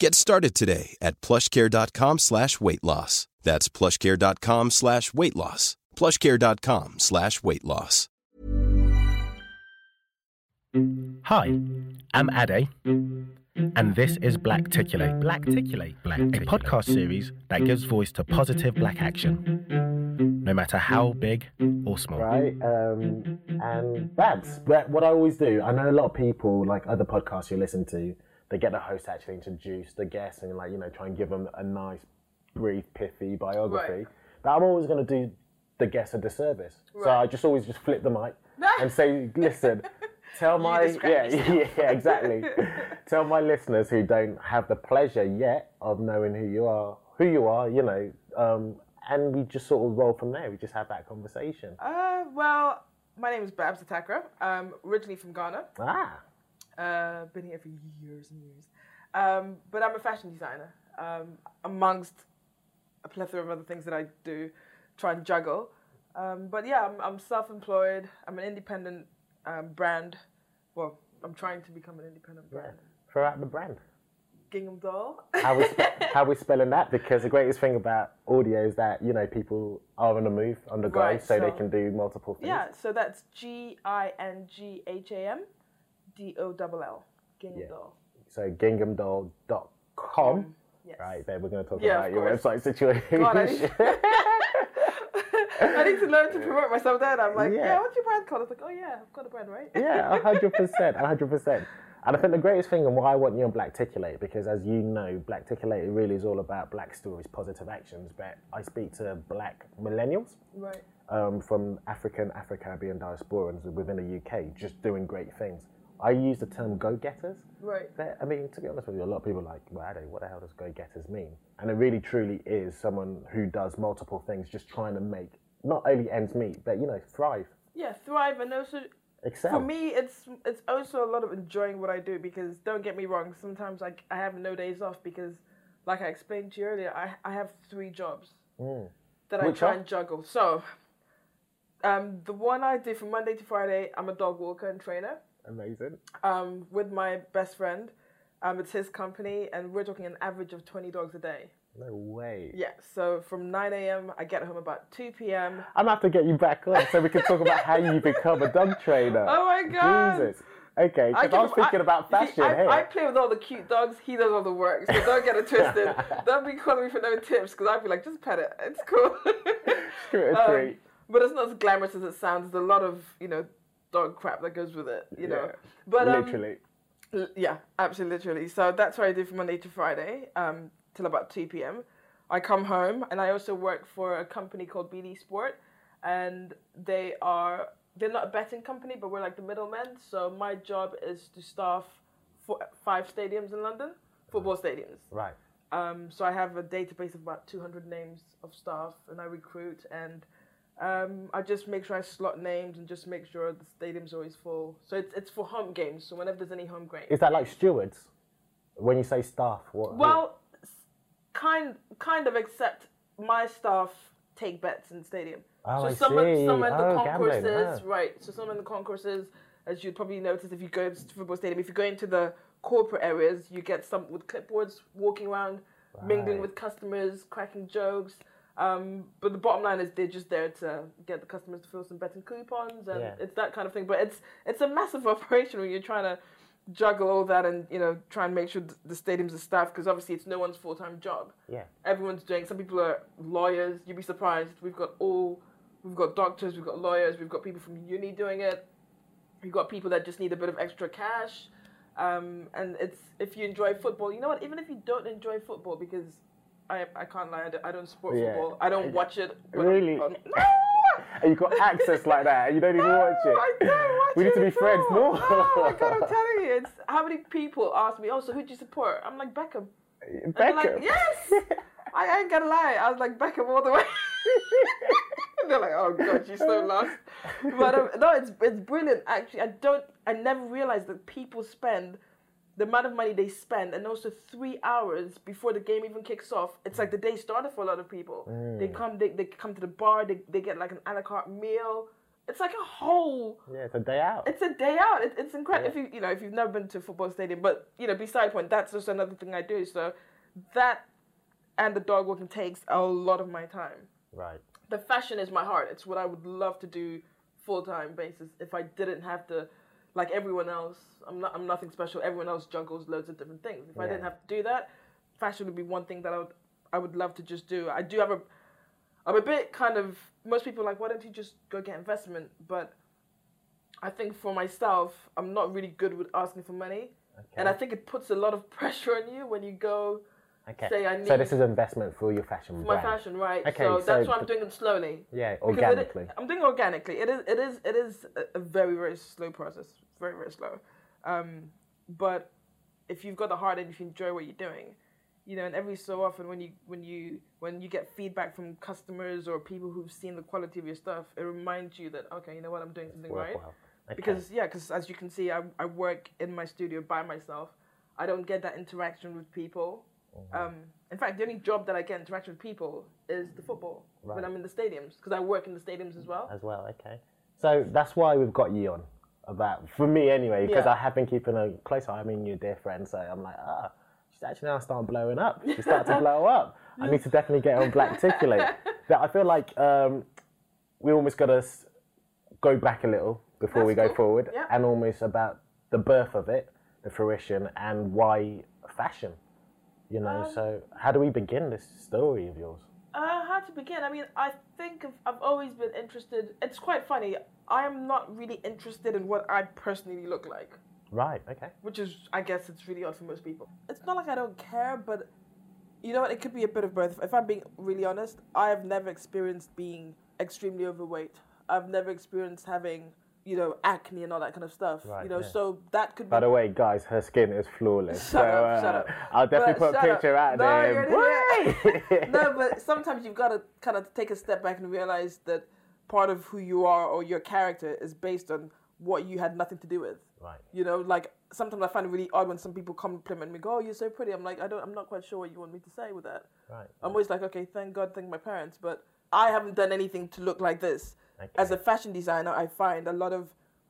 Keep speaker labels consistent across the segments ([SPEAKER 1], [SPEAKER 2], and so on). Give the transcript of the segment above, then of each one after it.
[SPEAKER 1] Get started today at plushcare.com slash weight loss. That's plushcare.com slash weight loss. plushcare.com slash weight loss.
[SPEAKER 2] Hi, I'm Ade, and this is Blackticulate. Blackticulate, Blackticulate, a podcast series that gives voice to positive black action, no matter how big or small.
[SPEAKER 3] right? Um, and that's what I always do, I know a lot of people, like other podcasts you listen to, they get the host actually introduce the guest and like you know try and give them a nice, brief, pithy biography.
[SPEAKER 4] Right.
[SPEAKER 3] But I'm always going to do the guest a disservice, so I just always just flip the mic and say, listen. Tell my yeah,
[SPEAKER 4] describe
[SPEAKER 3] yeah exactly. Tell my listeners who don't have the pleasure yet of knowing who you are, who you are, you know, um, and we just sort of roll from there. We just have that conversation.
[SPEAKER 4] Uh, well, my name is Babs Atakra. I'm originally from Ghana.
[SPEAKER 3] Ah,
[SPEAKER 4] Uh, been here for years and years. Um, but I'm a fashion designer. Um, amongst a plethora of other things that I do, try and juggle. Um, but yeah, I'm, I'm self-employed. I'm an independent um, brand. Well, I'm trying to become an independent brand.
[SPEAKER 3] throw out the brand.
[SPEAKER 4] Gingham Doll.
[SPEAKER 3] How we spe- how we spelling that? Because the greatest thing about audio is that you know people are on the move, on the go,
[SPEAKER 4] Right,
[SPEAKER 3] so, they can do multiple things.
[SPEAKER 4] yeah, so that's G I N G H A M D O L L. Gingham
[SPEAKER 3] Yeah.
[SPEAKER 4] Doll.
[SPEAKER 3] So ginghamdoll.com.
[SPEAKER 4] Yes.
[SPEAKER 3] Right, then we're going to talk
[SPEAKER 4] Yeah,
[SPEAKER 3] about your website situation.
[SPEAKER 4] God, I need- I need to learn to promote myself there. And I'm like,
[SPEAKER 3] Yeah.
[SPEAKER 4] yeah. what's your brand called? It's like, oh yeah, I've got a brand, right?
[SPEAKER 3] yeah, hundred percent, hundred percent. And I think the greatest thing and why I want you on Blackticulate, because as you know, Blackticulate really is all about black stories, positive actions. But I speak to black millennials
[SPEAKER 4] Right.
[SPEAKER 3] um, from African, Afro-Caribbean diasporans within the UK, just doing great things. I use the term go-getters.
[SPEAKER 4] Right.
[SPEAKER 3] But, I mean, to be honest with you, a lot of people are like, well, Ade, what the hell does go-getters mean? And it really, truly is someone who does multiple things, just trying to make not only ends meet, but you know, thrive,
[SPEAKER 4] Yeah, thrive and also
[SPEAKER 3] excel.
[SPEAKER 4] for me it's it's also a lot of enjoying what I do because don't get me wrong, sometimes I I have no days off because like I explained to you earlier, I, I have three jobs that I
[SPEAKER 3] Mm.
[SPEAKER 4] Try
[SPEAKER 3] are?
[SPEAKER 4] and juggle. So um, the one I do from Monday to Friday, I'm a dog walker and trainer.
[SPEAKER 3] Amazing.
[SPEAKER 4] um, with my best friend. Um, it's his company, and we're talking an average of 20 dogs a day.
[SPEAKER 3] No way.
[SPEAKER 4] Yeah, so from 9 a.m., I get home about 2 p.m.
[SPEAKER 3] I'm gonna have to get you back on so we can talk about how you become a dog trainer.
[SPEAKER 4] Oh my God.
[SPEAKER 3] Jesus. Okay, because I,
[SPEAKER 4] give
[SPEAKER 3] was thinking about
[SPEAKER 4] you see,
[SPEAKER 3] fashion
[SPEAKER 4] I,
[SPEAKER 3] here.
[SPEAKER 4] I play with all the cute dogs, he does all the work, so don't get it twisted. don't be calling me for no tips, because I'd be like, just pet it, it's cool.
[SPEAKER 3] Give it a
[SPEAKER 4] Um,
[SPEAKER 3] treat.
[SPEAKER 4] but it's not as glamorous as it sounds. There's a lot of, you know, dog crap that goes with it, you know. But um,
[SPEAKER 3] Literally.
[SPEAKER 4] L- Yeah, absolutely, literally. So that's what I do from Monday to Friday, um, till about two p.m. I come home, and I also work for a company called BD Sport, and they are they're not a betting company, but we're like the middlemen. So my job is to staff four, five stadiums in London, football stadiums.
[SPEAKER 3] Right.
[SPEAKER 4] Um, so I have a database of about 200 names of staff, and I recruit, and um, I just make sure I slot names and just make sure the stadium's always full. So it's it's for home games. So whenever there's any home games.
[SPEAKER 3] Is that like stewards? When you say staff, what?
[SPEAKER 4] Well, kind kind of, except my staff take bets in the stadium.
[SPEAKER 3] Oh,
[SPEAKER 4] so
[SPEAKER 3] I
[SPEAKER 4] some
[SPEAKER 3] see.
[SPEAKER 4] Of, some of the
[SPEAKER 3] Oh, gambling,
[SPEAKER 4] concourses, right? So some of the concourses, as you'd probably notice if you go to the football stadium, if you go into the corporate areas, you get some with clipboards walking around, mingling with customers, cracking jokes. Um, but the bottom line is they're just there to get the customers to fill some betting coupons, and
[SPEAKER 3] Yeah.
[SPEAKER 4] it's that kind of thing. But it's it's a massive operation when you're trying to juggle all that and you know try and make sure th- the stadiums are staffed because obviously it's no one's full time job.
[SPEAKER 3] Yeah.
[SPEAKER 4] Everyone's doing. Some people are lawyers. You'd be surprised. We've got all We've got doctors, we've got lawyers, we've got people from uni doing it. We've got people that just need a bit of extra cash. Um, and it's if you enjoy football, you know what? Even if you don't enjoy football, because I I can't lie, I don't, support
[SPEAKER 3] Yeah.
[SPEAKER 4] football. I don't watch it.
[SPEAKER 3] Really?
[SPEAKER 4] on-
[SPEAKER 3] And you've got access like that, and you don't even watch it.
[SPEAKER 4] I don't watch
[SPEAKER 3] we need to be friends.
[SPEAKER 4] Oh my god, I'm telling you, it's how many people ask me, "Oh, so who do you support?" I'm like Beckham. They're like,
[SPEAKER 3] Beckham.
[SPEAKER 4] yes. I ain't gonna lie, I was like Beckham all the way. they're like, "Oh god, you're so lost." But um, no, it's it's brilliant. Actually, I don't. I never realized that people spend the amount of money they spend, and also three hours before the game even kicks off. It's like the day started for a lot of people. They mm. come, they, they come to the bar, they, they get like an a la carte meal. It's like a whole
[SPEAKER 3] yeah, it's a day out.
[SPEAKER 4] it's a day out. It, it's incredible. If you you know if you've never been to a football stadium, but you know beside point, that's just another thing I do. So that and the dog walking takes a lot of my time.
[SPEAKER 3] right.
[SPEAKER 4] The fashion is my heart. It's what I would love to do full time basis if I didn't have to. Like everyone else, I'm not. I'm nothing special. Everyone else juggles loads of different things. If I didn't have to do that, fashion would be one thing that I would. I would love to just do. I do have a. I'm a bit kind of. Most people are like, why don't you just go get investment? But I think for myself, I'm not really good with asking for money, okay. and I think it puts a lot of pressure on you when you go
[SPEAKER 3] Okay.
[SPEAKER 4] say I need so
[SPEAKER 3] this is investment for your fashion
[SPEAKER 4] for my fashion, right?
[SPEAKER 3] Okay,
[SPEAKER 4] so,
[SPEAKER 3] so
[SPEAKER 4] that's why I'm doing it slowly.
[SPEAKER 3] Yeah,
[SPEAKER 4] Because it-
[SPEAKER 3] organically.
[SPEAKER 4] I'm doing organically. It is. It is. It is a very very slow process. Very very slow. Um, but if you've got the heart and if you enjoy what you're doing, you know, and every so often when you when you when you get feedback from customers or people who've seen the quality of your stuff, it reminds you that okay, you know what, I'm doing something right.
[SPEAKER 3] Okay.
[SPEAKER 4] Because yeah, because as you can see, I I work in my studio by myself. I don't get that interaction with people.
[SPEAKER 3] Mm-hmm.
[SPEAKER 4] Um, in fact, the only job that I get interaction with people is the football when I'm in the stadiums because I work in the stadiums as well.
[SPEAKER 3] as well. Okay, so that's why we've got you on. About for me anyway, because
[SPEAKER 4] Yeah.
[SPEAKER 3] I have been keeping a close eye. I mean, you're dear friend, so I'm like, ah, she's actually now starting blowing up. She's starting to blow up. I need to definitely get on Blackticulate. But I feel like um, we almost got to go back a little before
[SPEAKER 4] That's
[SPEAKER 3] we go
[SPEAKER 4] cool.
[SPEAKER 3] forward,
[SPEAKER 4] Yeah.
[SPEAKER 3] and almost about the birth of it, the fruition, and why fashion. You know,
[SPEAKER 4] Um,
[SPEAKER 3] so how do we begin this story of yours?
[SPEAKER 4] Uh, how to begin? I mean, I think I've, I've always been interested. It's quite funny. I am not really interested in what I personally look like,
[SPEAKER 3] Right. Okay.
[SPEAKER 4] which is, I guess, it's really odd for most people. It's not like I don't care, but you know what? It could be a bit of both. If I'm being really honest, I have never experienced being extremely overweight. I've never experienced having, you know, acne and all that kind of stuff.
[SPEAKER 3] Right,
[SPEAKER 4] you know,
[SPEAKER 3] yeah.
[SPEAKER 4] so that could be.
[SPEAKER 3] By the way, guys, her skin is flawless.
[SPEAKER 4] Shut
[SPEAKER 3] so
[SPEAKER 4] up,
[SPEAKER 3] uh,
[SPEAKER 4] shut up.
[SPEAKER 3] I'll definitely
[SPEAKER 4] But
[SPEAKER 3] put a
[SPEAKER 4] shut up.
[SPEAKER 3] picture out
[SPEAKER 4] No,
[SPEAKER 3] there.
[SPEAKER 4] you're an
[SPEAKER 3] Whey!
[SPEAKER 4] no, but sometimes you've got to kind of take a step back and realize that part of who you are or your character is based on what you had nothing to do with.
[SPEAKER 3] Right.
[SPEAKER 4] You know, like sometimes I find it really odd when some people compliment me, go, "Oh, you're so pretty." I'm like, I don't, I'm not quite sure what you want me to say with that.
[SPEAKER 3] Right.
[SPEAKER 4] I'm always like, okay, thank God, thank my parents, but I haven't done anything to look like this. As a fashion designer, I find a lot of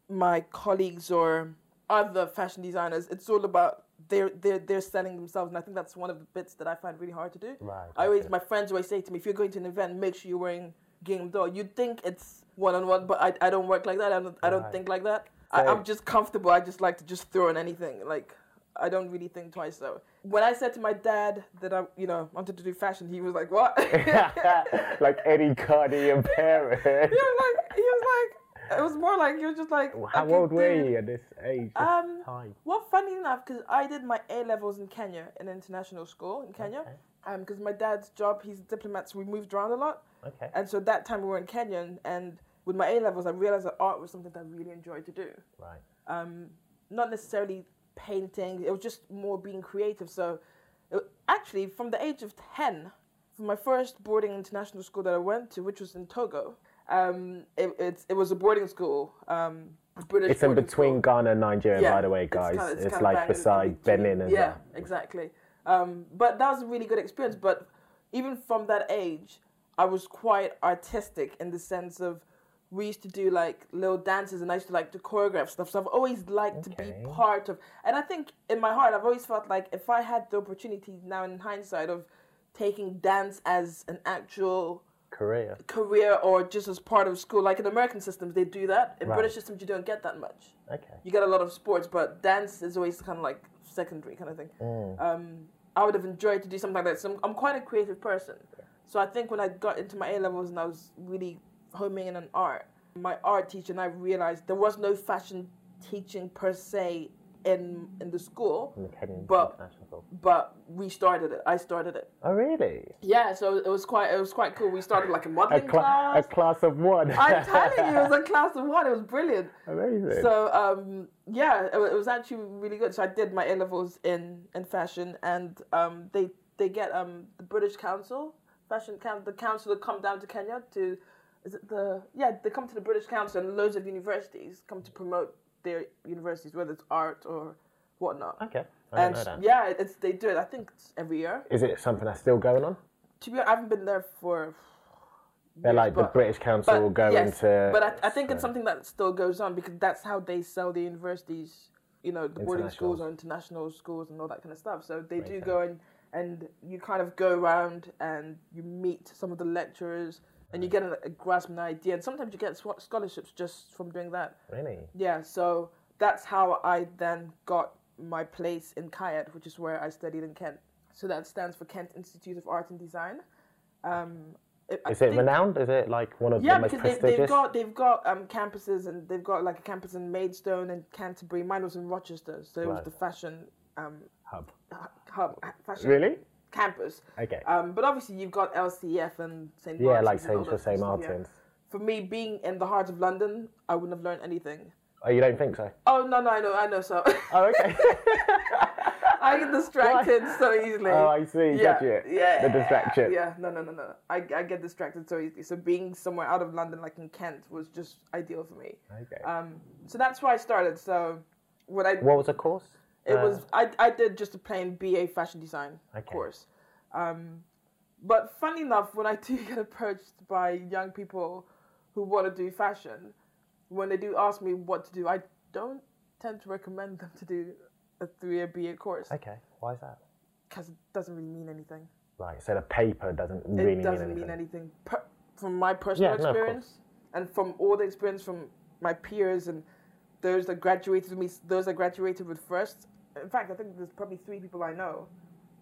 [SPEAKER 4] my colleagues or other fashion designers, it's all about they're they're they're selling themselves, and I think that's one of the bits that I find really hard to do.
[SPEAKER 3] Right,
[SPEAKER 4] I always,
[SPEAKER 3] okay.
[SPEAKER 4] my friends always say to me, if you're going to an event, make sure you're wearing Gingham Doll. You'd think it's one on one, but I, I don't work like that. I don't I don't
[SPEAKER 3] Right.
[SPEAKER 4] think like that. I,
[SPEAKER 3] So-
[SPEAKER 4] I'm just comfortable. I just like to just throw in anything. Like I don't really think twice. So when I said to my dad that I you know wanted to do fashion, he was like, "What?"
[SPEAKER 3] like Eddie Cardi and parent.
[SPEAKER 4] he was like, he was like, it was more like he was just like.
[SPEAKER 3] How
[SPEAKER 4] okay,
[SPEAKER 3] old were you at this age? this
[SPEAKER 4] Um,
[SPEAKER 3] time?
[SPEAKER 4] well, funny enough, because I did my A levels in Kenya, in an international school in Kenya. Um, because my dad's job, he's a diplomat, so we moved around a lot.
[SPEAKER 3] Okay.
[SPEAKER 4] And so that time we were in Kenya, and, and with my A levels, I realized that art was something that I really enjoyed to do.
[SPEAKER 3] Right.
[SPEAKER 4] Um, not necessarily painting; it was just more being creative. So, it, actually, from the age of ten, from my first boarding international school that I went to, which was in Togo, um, it, it's it was a boarding school. Um, British
[SPEAKER 3] It's in between
[SPEAKER 4] school.
[SPEAKER 3] Ghana and Nigeria, by the way,
[SPEAKER 4] it's
[SPEAKER 3] guys.
[SPEAKER 4] kinda-
[SPEAKER 3] It's,
[SPEAKER 4] kinda
[SPEAKER 3] like beside. Benin and
[SPEAKER 4] Yeah,
[SPEAKER 3] that.
[SPEAKER 4] exactly. Um, but that was a really good experience. But even from that age, I was quite artistic in the sense of we used to do like little dances and I used to like to choreograph stuff. So I've always liked to be part of. And I think in my heart, I've always felt like if I had the opportunity now in hindsight of taking dance as an actual
[SPEAKER 3] Korea.
[SPEAKER 4] career or just as part of school, like in American systems, they do that. In
[SPEAKER 3] Right.
[SPEAKER 4] British systems, you don't get that much
[SPEAKER 3] Okay.
[SPEAKER 4] you get a lot of sports, but dance is always kind of like secondary kind of thing. Um, I would have enjoyed to do something like that. So I'm, I'm quite a creative person. So I think when I got into my A levels and I was really homing in an art. My art teacher and I realized there was no fashion teaching per se in in the school,
[SPEAKER 3] In
[SPEAKER 4] But-
[SPEAKER 3] School.
[SPEAKER 4] but we started it. I started it.
[SPEAKER 3] Oh, really?
[SPEAKER 4] Yeah, so it was quite it was quite cool. We started like a
[SPEAKER 3] A,
[SPEAKER 4] modeling
[SPEAKER 3] a
[SPEAKER 4] class.
[SPEAKER 3] class of one.
[SPEAKER 4] I'm telling you, it was a class of one. It was brilliant.
[SPEAKER 3] Amazing.
[SPEAKER 4] So um, yeah, it, it was actually really good. So I did my A levels in in fashion, and um, they they get um the British Council, fashion council, the council to come down to Kenya to, is it the yeah they come to the British Council and loads of universities come to promote their universities, whether it's art or whatnot.
[SPEAKER 3] okay. I
[SPEAKER 4] And
[SPEAKER 3] don't know that.
[SPEAKER 4] yeah, it's they do it. I think it's every year.
[SPEAKER 3] Is it something that's still going on?
[SPEAKER 4] To be honest, I haven't been there for.
[SPEAKER 3] They're like the
[SPEAKER 4] but-
[SPEAKER 3] British Council will go
[SPEAKER 4] yes,
[SPEAKER 3] into.
[SPEAKER 4] But I, I think it's something that still goes on because that's how they sell the universities. You know, the boarding schools or international schools and all that kind of stuff. So they do go and and you kind of go around and you meet some of the lecturers and you get a, a grasp an idea. And sometimes you get scholarships just from doing that.
[SPEAKER 3] Really?
[SPEAKER 4] Yeah, so that's how I then got my place in KIAD, which is where I studied in Kent. So that stands for Kent Institute of Art and Design. Um, it, I
[SPEAKER 3] Is it
[SPEAKER 4] think-
[SPEAKER 3] renowned? Is it like one of
[SPEAKER 4] yeah,
[SPEAKER 3] the most
[SPEAKER 4] because they,
[SPEAKER 3] prestigious?
[SPEAKER 4] they've got they've got um, campuses and they've got like a campus in Maidstone and Canterbury. Mine was in Rochester, so it was the fashion um,
[SPEAKER 3] Hub.
[SPEAKER 4] hu- hub fashion
[SPEAKER 3] Really?
[SPEAKER 4] Campus.
[SPEAKER 3] Okay.
[SPEAKER 4] Um, but obviously you've got LCF and St.
[SPEAKER 3] yeah,
[SPEAKER 4] Martin's
[SPEAKER 3] like Saint for St. Martin's.
[SPEAKER 4] For me, being in the heart of London, I wouldn't have learned anything.
[SPEAKER 3] Oh, you don't think so?
[SPEAKER 4] Oh no, no, I know, I know. So
[SPEAKER 3] Oh, okay.
[SPEAKER 4] I get distracted so easily.
[SPEAKER 3] Oh, I see.
[SPEAKER 4] Yeah,
[SPEAKER 3] Gotcha.
[SPEAKER 4] yeah.
[SPEAKER 3] The distraction.
[SPEAKER 4] Yeah, no, no, no, no. I, I get distracted so easily. So being somewhere out of London, like in Kent, was just ideal for me.
[SPEAKER 3] Okay.
[SPEAKER 4] Um, so that's why I started. So what I
[SPEAKER 3] what was the course?
[SPEAKER 4] It
[SPEAKER 3] Uh,
[SPEAKER 4] was I, I did just a plain BA fashion design
[SPEAKER 3] Okay.
[SPEAKER 4] course. Um, but funny enough, when I do get approached by young people who want to do fashion, when they do ask me what to do, I don't tend to recommend them to do a three-year BA course
[SPEAKER 3] Okay. Why is that?
[SPEAKER 4] because it doesn't really mean anything.
[SPEAKER 3] Right. So the paper doesn't really mean anything.
[SPEAKER 4] It doesn't
[SPEAKER 3] mean
[SPEAKER 4] mean
[SPEAKER 3] anything.
[SPEAKER 4] anything. Per- from my personal
[SPEAKER 3] Yeah, no,
[SPEAKER 4] experience and from all the experience from my peers and those that graduated with me, those that graduated with first. In fact, I think there's probably three people I know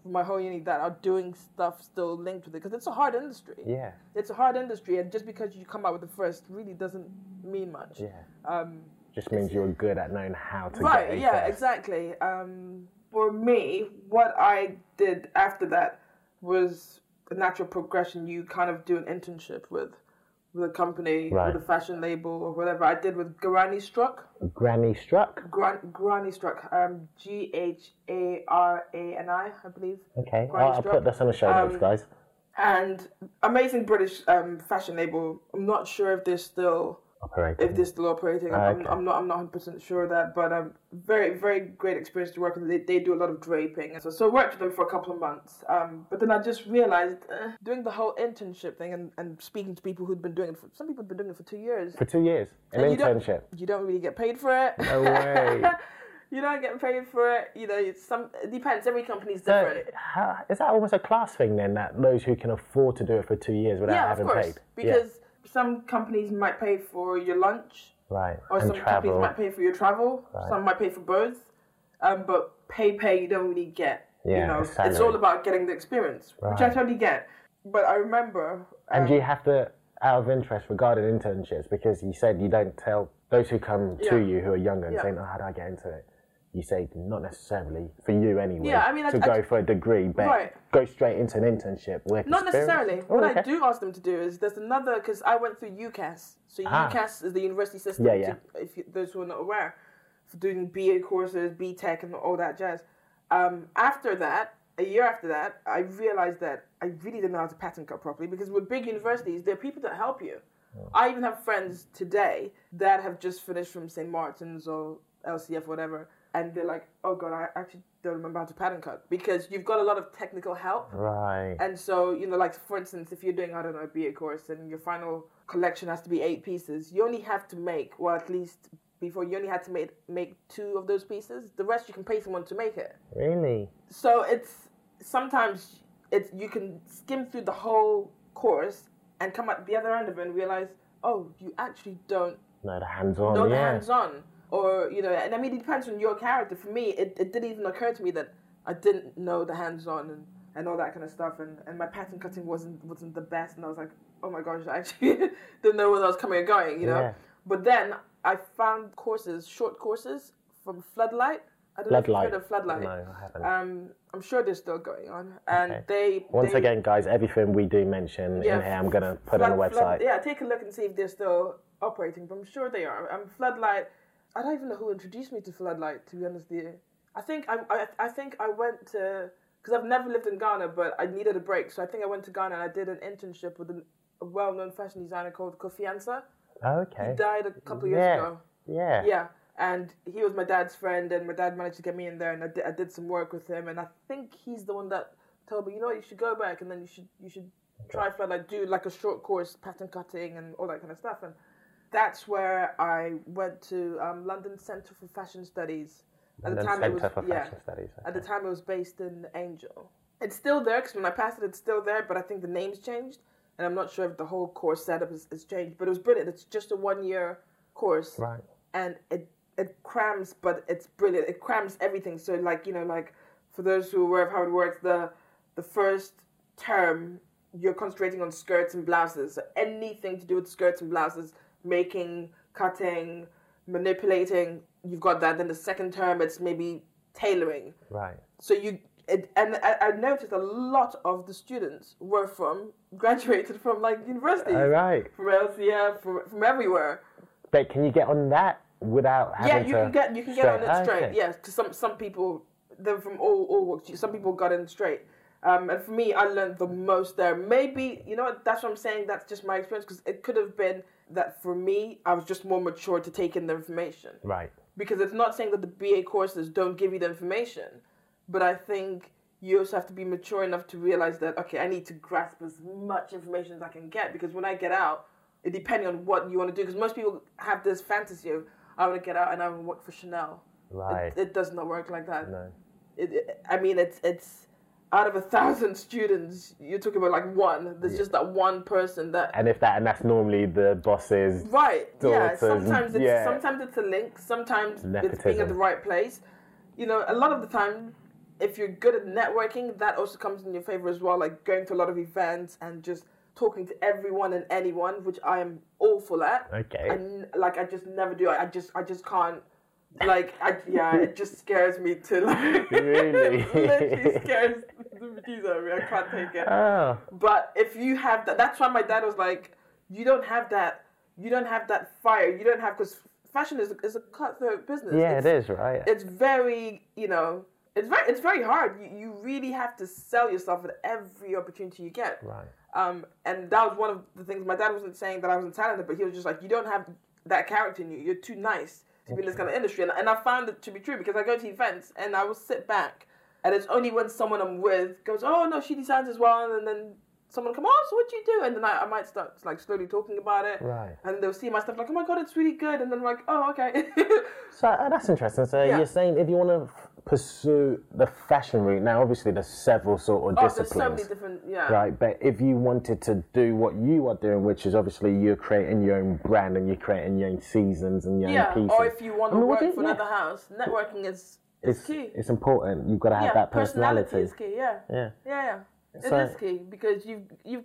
[SPEAKER 4] from my whole uni that are doing stuff still linked with it because it's a hard industry.
[SPEAKER 3] Yeah.
[SPEAKER 4] It's a hard industry, and just because you come out with the first really doesn't mean much.
[SPEAKER 3] Yeah.
[SPEAKER 4] Um,
[SPEAKER 3] Just means you're good at knowing how to
[SPEAKER 4] right
[SPEAKER 3] get
[SPEAKER 4] yeah
[SPEAKER 3] first.
[SPEAKER 4] exactly um, for me what i did after that was a natural progression you kind of do an internship with with a company
[SPEAKER 3] Right.
[SPEAKER 4] with a fashion label or whatever i did with Gharani Strok
[SPEAKER 3] Gharani Strok.
[SPEAKER 4] Gran- Gharani Strok um, g-h-a-r-a-n-i i believe
[SPEAKER 3] Okay.
[SPEAKER 4] Granny
[SPEAKER 3] I'll, I'll put this on the show notes,
[SPEAKER 4] Um,
[SPEAKER 3] guys.
[SPEAKER 4] and amazing british um, fashion label i'm not sure if they're still
[SPEAKER 3] Operating.
[SPEAKER 4] if they're still operating. I'm, I'm not. I'm not 100 percent sure of that, but um, very, very great experience to work with. They, they do a lot of draping, and so so I worked with them for a couple of months. Um, but then I just realized uh, doing the whole internship thing and, and speaking to people who'd been doing it for some people have been doing it for two years.
[SPEAKER 3] For two years. An
[SPEAKER 4] And you don't-
[SPEAKER 3] internship.
[SPEAKER 4] You don't really get paid for it.
[SPEAKER 3] No way.
[SPEAKER 4] you don't get paid for it. You know, it's some. It depends. Every company's
[SPEAKER 3] So,
[SPEAKER 4] different.
[SPEAKER 3] how, is that almost a class thing then? That those who can afford to do it for two years without
[SPEAKER 4] yeah, of
[SPEAKER 3] having
[SPEAKER 4] course.
[SPEAKER 3] paid.
[SPEAKER 4] Because some companies might pay for your lunch.
[SPEAKER 3] right.
[SPEAKER 4] Or
[SPEAKER 3] and
[SPEAKER 4] some
[SPEAKER 3] travel.
[SPEAKER 4] companies might pay for your travel. Some might pay for both. Um, but pay pay you don't really get.
[SPEAKER 3] Yeah,
[SPEAKER 4] you know,
[SPEAKER 3] the
[SPEAKER 4] it's all about getting the experience, which I
[SPEAKER 3] Right.
[SPEAKER 4] totally get. But I remember.
[SPEAKER 3] And
[SPEAKER 4] um,
[SPEAKER 3] do you have to, out of interest regarding internships, because you said you don't tell those who come
[SPEAKER 4] Yeah.
[SPEAKER 3] to you who are younger and
[SPEAKER 4] Yeah.
[SPEAKER 3] saying, oh, how do I get into it? You say not necessarily for you anyway.
[SPEAKER 4] Yeah, I mean, I-
[SPEAKER 3] to
[SPEAKER 4] I-
[SPEAKER 3] go for a degree, but
[SPEAKER 4] Right.
[SPEAKER 3] go straight into an internship. Work
[SPEAKER 4] Not
[SPEAKER 3] experience.
[SPEAKER 4] necessarily.
[SPEAKER 3] Oh,
[SPEAKER 4] what
[SPEAKER 3] okay.
[SPEAKER 4] I do ask them to do is there's another because I went through UCAS. So
[SPEAKER 3] Ah.
[SPEAKER 4] UCAS is the university system.
[SPEAKER 3] Yeah, yeah.
[SPEAKER 4] To, if you, those who are not aware, for doing BA courses, BTEC, and all that jazz. Um, after that, a year after that, I realized that I really didn't know how to pattern cut properly because with big universities, there are people that help you. I even have friends today that have just finished from St. Martin's or LCF, whatever, and they're like, "Oh God, I actually don't remember how to pattern cut because you've got a lot of technical help."
[SPEAKER 3] Right.
[SPEAKER 4] And so, you know, like for instance, if you're doing, I don't know, a BA course and your final collection has to be eight pieces, you only have to make, well, at least before, you only had to make, make two of those pieces. The rest you can pay someone to make it.
[SPEAKER 3] really?
[SPEAKER 4] So it's sometimes it's you can skim through the whole course and come at the other end of it and realize, oh, you actually don't
[SPEAKER 3] No, the hands-on.
[SPEAKER 4] know the
[SPEAKER 3] yeah.
[SPEAKER 4] hands on. Or, you know, and I mean, it depends on your character. For me, it, it didn't even occur to me that I didn't know the hands on and, and all that kind of stuff. And, and my pattern cutting wasn't wasn't the best. And I was like, oh my gosh, I actually didn't know where I was coming and going, you know.
[SPEAKER 3] Yeah.
[SPEAKER 4] But then I found courses, short courses from Floodlight. I don't know if you've heard of Floodlight.
[SPEAKER 3] No, I haven't.
[SPEAKER 4] Um, I'm sure they're still going on, and
[SPEAKER 3] Okay.
[SPEAKER 4] they
[SPEAKER 3] Once
[SPEAKER 4] they,
[SPEAKER 3] again, guys, everything we do mention
[SPEAKER 4] Yeah,
[SPEAKER 3] in here, I'm gonna put on the website.
[SPEAKER 4] Flood- yeah, take a look and see if they're still operating. But I'm sure they are. Um, Floodlight. I don't even know who introduced me to Floodlight. To be honest, with you. I think I, I I think I went to because I've never lived in Ghana, but I needed a break, so I think I went to Ghana and I did an internship with an, a well-known fashion designer called Kofi Ansah.
[SPEAKER 3] okay.
[SPEAKER 4] He died a couple of years ago.
[SPEAKER 3] Yeah.
[SPEAKER 4] Yeah, and he was my dad's friend, and my dad managed to get me in there, and I did, I did some work with him, and I think he's the one that told me, you know, what, you should go back, and then you should you should try for like do like a short course, pattern cutting, and all that kind of stuff, and that's where I went to um, London Centre for Fashion Studies. At
[SPEAKER 3] London
[SPEAKER 4] the time,
[SPEAKER 3] Centre
[SPEAKER 4] it was
[SPEAKER 3] for
[SPEAKER 4] yeah,
[SPEAKER 3] Fashion Studies,
[SPEAKER 4] At the time, it was based in Angel. It's still there because when I passed it, it's still there, but I think the name's changed, and I'm not sure if the whole course setup has, is changed. But it was brilliant. It's just a one year course
[SPEAKER 3] Right.
[SPEAKER 4] and it it crams, but it's brilliant. It crams everything. So like you know, like for those who are aware of how it works, the the first term you're concentrating on skirts and blouses. So anything to do with skirts and blouses, making, cutting, manipulating, you've got that. Then the second term, it's maybe tailoring.
[SPEAKER 3] Right.
[SPEAKER 4] So you it, and I, I noticed a lot of the students were from graduated from like universities,
[SPEAKER 3] All right.
[SPEAKER 4] from LCF, from from everywhere.
[SPEAKER 3] But can you get on that without
[SPEAKER 4] Yeah, you can get you can get on it straight.
[SPEAKER 3] okay.
[SPEAKER 4] Yes, because some some people they're from all all walks. Some people got in straight. Um, and for me, I learned the most there. Maybe you know what, that's what I'm saying. That's just my experience because it could have been that for me, I was just more mature to take in the information.
[SPEAKER 3] Right.
[SPEAKER 4] Because it's not saying that the BA courses don't give you the information, but I think you also have to be mature enough to realize that okay, I need to grasp as much information as I can get because when I get out, it depending on what you want to do. Because most people have this fantasy of I want to get out and I want to work for Chanel.
[SPEAKER 3] Right.
[SPEAKER 4] It, it does not work like that.
[SPEAKER 3] No.
[SPEAKER 4] It, it, I mean, it's it's out of a thousand students, you're talking about like one. There's just that one person that
[SPEAKER 3] And if that, and that's normally the boss's.
[SPEAKER 4] Right. Yeah. Sometimes it's
[SPEAKER 3] yeah.
[SPEAKER 4] sometimes it's a link. Sometimes it's being at the right place. You know, a lot of the time, if you're good at networking, that also comes in your favor as well. Like going to a lot of events and just talking to everyone and anyone, which I am awful at.
[SPEAKER 3] Okay.
[SPEAKER 4] And like I just never do. I, I just I just can't. Like I yeah, it just scares me to like.
[SPEAKER 3] Really?
[SPEAKER 4] it literally scares the bejesus out of me. I can't take it.
[SPEAKER 3] Oh.
[SPEAKER 4] But if you have that, that's why my dad was like, you don't have that. You don't have that fire. You don't have because fashion is is a cutthroat business.
[SPEAKER 3] Yeah,
[SPEAKER 4] it's,
[SPEAKER 3] it is, right?
[SPEAKER 4] It's very you know. It's very it's very hard. You, you really have to sell yourself at every opportunity you get.
[SPEAKER 3] Right.
[SPEAKER 4] Um, and that was one of the things. My dad wasn't saying that I wasn't talented, but he was just like, you don't have that character in you. You're too nice to be in this kind of industry. And, and I found it to be true because I go to events and I will sit back, and it's only when someone I'm with goes, oh no, she designs as well, and then someone come, oh, so what do you do? And then I, I might start like slowly talking about it.
[SPEAKER 3] Right.
[SPEAKER 4] And they'll see my stuff like, oh my god, it's really good. And then I'm like, oh okay.
[SPEAKER 3] So uh, that's interesting. So
[SPEAKER 4] Yeah.
[SPEAKER 3] you're saying if you want to pursue the fashion route, now obviously there's several sort of
[SPEAKER 4] oh, there's so
[SPEAKER 3] disciplines.
[SPEAKER 4] many different yeah.
[SPEAKER 3] Right, but if you wanted to do what you are doing, which is obviously you're creating your own brand and you're creating your own seasons and your
[SPEAKER 4] Yeah,
[SPEAKER 3] own pieces.
[SPEAKER 4] or if you want
[SPEAKER 3] I
[SPEAKER 4] to
[SPEAKER 3] mean,
[SPEAKER 4] work for
[SPEAKER 3] yeah.
[SPEAKER 4] another house, networking is is
[SPEAKER 3] it's,
[SPEAKER 4] key.
[SPEAKER 3] it's important. You've got to have
[SPEAKER 4] yeah,
[SPEAKER 3] that personality.
[SPEAKER 4] is key. Yeah.
[SPEAKER 3] Yeah.
[SPEAKER 4] Yeah, yeah. It is
[SPEAKER 3] So-
[SPEAKER 4] key because you you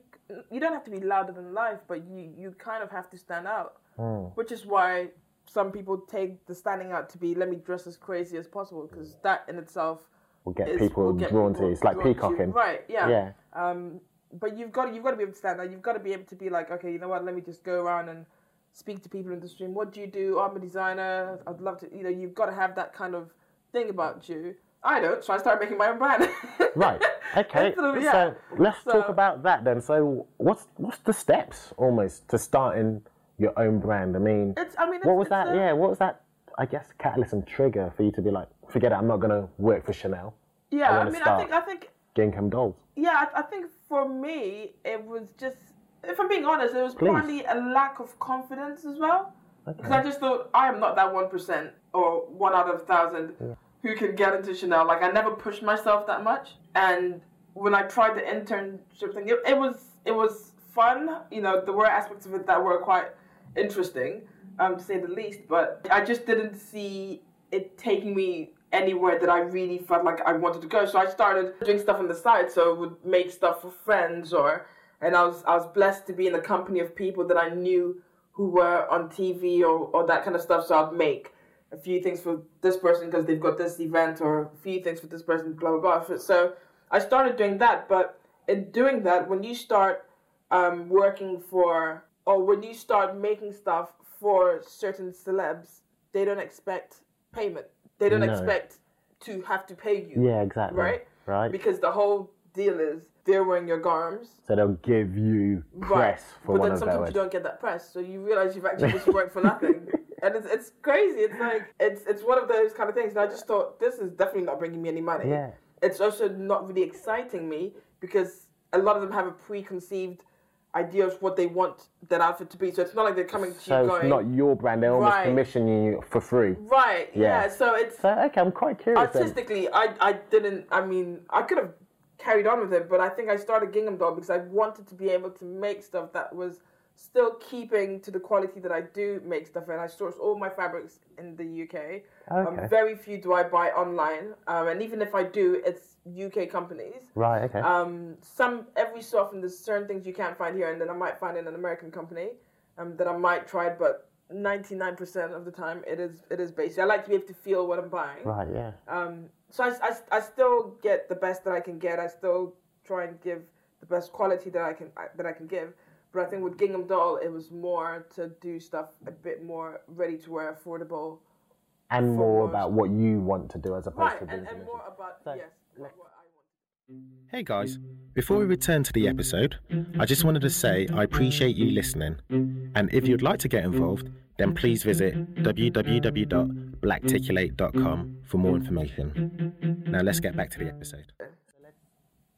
[SPEAKER 4] you don't have to be louder than life, but you you kind of have to stand out.
[SPEAKER 3] Hmm.
[SPEAKER 4] Which is why some people take the standing out to be let me dress as crazy as possible because that in itself
[SPEAKER 3] Will get
[SPEAKER 4] is-
[SPEAKER 3] people
[SPEAKER 4] will get
[SPEAKER 3] drawn to
[SPEAKER 4] people
[SPEAKER 3] you. It's like
[SPEAKER 4] to
[SPEAKER 3] peacocking.
[SPEAKER 4] Right? Yeah.
[SPEAKER 3] Yeah.
[SPEAKER 4] Um, but you've got you've got to be able to stand out. You've got to be able to be like, okay, you know what? Let me just go around and speak to people in the stream. What do you do? Oh, I'm a designer. I'd love to. You know, you've got to have that kind of thing about you. I don't, so I started making my own brand.
[SPEAKER 3] Right. Okay.
[SPEAKER 4] Instead of- yeah.
[SPEAKER 3] So let's talk about that then. So what's what's the steps almost to starting your own brand? I mean,
[SPEAKER 4] It's. I mean, it's,
[SPEAKER 3] what was that?
[SPEAKER 4] a-
[SPEAKER 3] yeah. What was that? I guess catalyst and trigger for you to be like, forget it. I'm not gonna work for Chanel.
[SPEAKER 4] Yeah. I,
[SPEAKER 3] wanna
[SPEAKER 4] mean, I think. I think.
[SPEAKER 3] Gingham dolls.
[SPEAKER 4] Yeah. I, I think for me, it was just. If I'm being honest, it was
[SPEAKER 3] Please.
[SPEAKER 4] partly a lack of confidence as well. Because
[SPEAKER 3] Okay.
[SPEAKER 4] I just thought I am not that one percent or one out of a thousand who can get into Chanel. Like I never pushed myself that much, and when I tried the internship thing, it, it was it was fun. You know, there were aspects of it that were quite interesting, um, to say the least. But I just didn't see it taking me anywhere that I really felt like I wanted to go. So I started doing stuff on the side. So I would make stuff for friends or and I was I was blessed to be in the company of people that I knew who were on TV or, or that kind of stuff. So I'd make a few things for this person because they've got this event, or a few things for this person, blah blah blah. So I started doing that, but in doing that, when you start um, working for or when you start making stuff for certain celebs, they don't expect payment. They don't
[SPEAKER 3] No.
[SPEAKER 4] expect to have to pay you.
[SPEAKER 3] Yeah, exactly.
[SPEAKER 4] Right?
[SPEAKER 3] Right.
[SPEAKER 4] Because the whole deal is they're wearing your garms.
[SPEAKER 3] so they'll give you press for
[SPEAKER 4] but then sometimes you don't get that press, so you realize you've actually just worked for nothing. And it's, it's crazy. It's like it's it's one of those kind of things. And I just thought this is definitely not bringing me any money.
[SPEAKER 3] Yeah.
[SPEAKER 4] It's also not really exciting me because a lot of them have a preconceived idea of what they want that outfit to be. So it's not like they're coming to
[SPEAKER 3] So
[SPEAKER 4] you going
[SPEAKER 3] it's not your brand. They're almost
[SPEAKER 4] Right.
[SPEAKER 3] commissioning you for free.
[SPEAKER 4] right. Yeah.
[SPEAKER 3] Yeah.
[SPEAKER 4] So it's
[SPEAKER 3] So okay, I'm quite curious. then.
[SPEAKER 4] artistically, I I didn't. I mean, I could have carried on with it, but I think I started Gingham Doll because I wanted to be able to make stuff that was still keeping to the quality that I do make stuff in. I source all my fabrics in the UK.
[SPEAKER 3] Okay.
[SPEAKER 4] Um, very few do I buy online, um, and even if I do, it's UK companies.
[SPEAKER 3] Right. Okay.
[SPEAKER 4] Um, some every so often there's certain things you can't find here, and then I might find in an American company um, that I might try, but 99% of the time it is it is basic. I like to be able to feel what I'm buying.
[SPEAKER 3] right. Yeah.
[SPEAKER 4] Um, so I, I, I still get the best that I can get. I still try and give the best quality that I can that I can give. But I think with Gingham Doll, it was more to do stuff a bit more ready to wear, affordable.
[SPEAKER 3] and more about what you want to do as opposed
[SPEAKER 4] Right,
[SPEAKER 3] to being
[SPEAKER 4] and, and more about
[SPEAKER 3] So,
[SPEAKER 4] yes, what, what I want.
[SPEAKER 2] Hey guys, before we return to the episode, I just wanted to say I appreciate you listening. And if you'd like to get involved, then please visit www.blackticulate.com for more information. Now let's get back to the episode.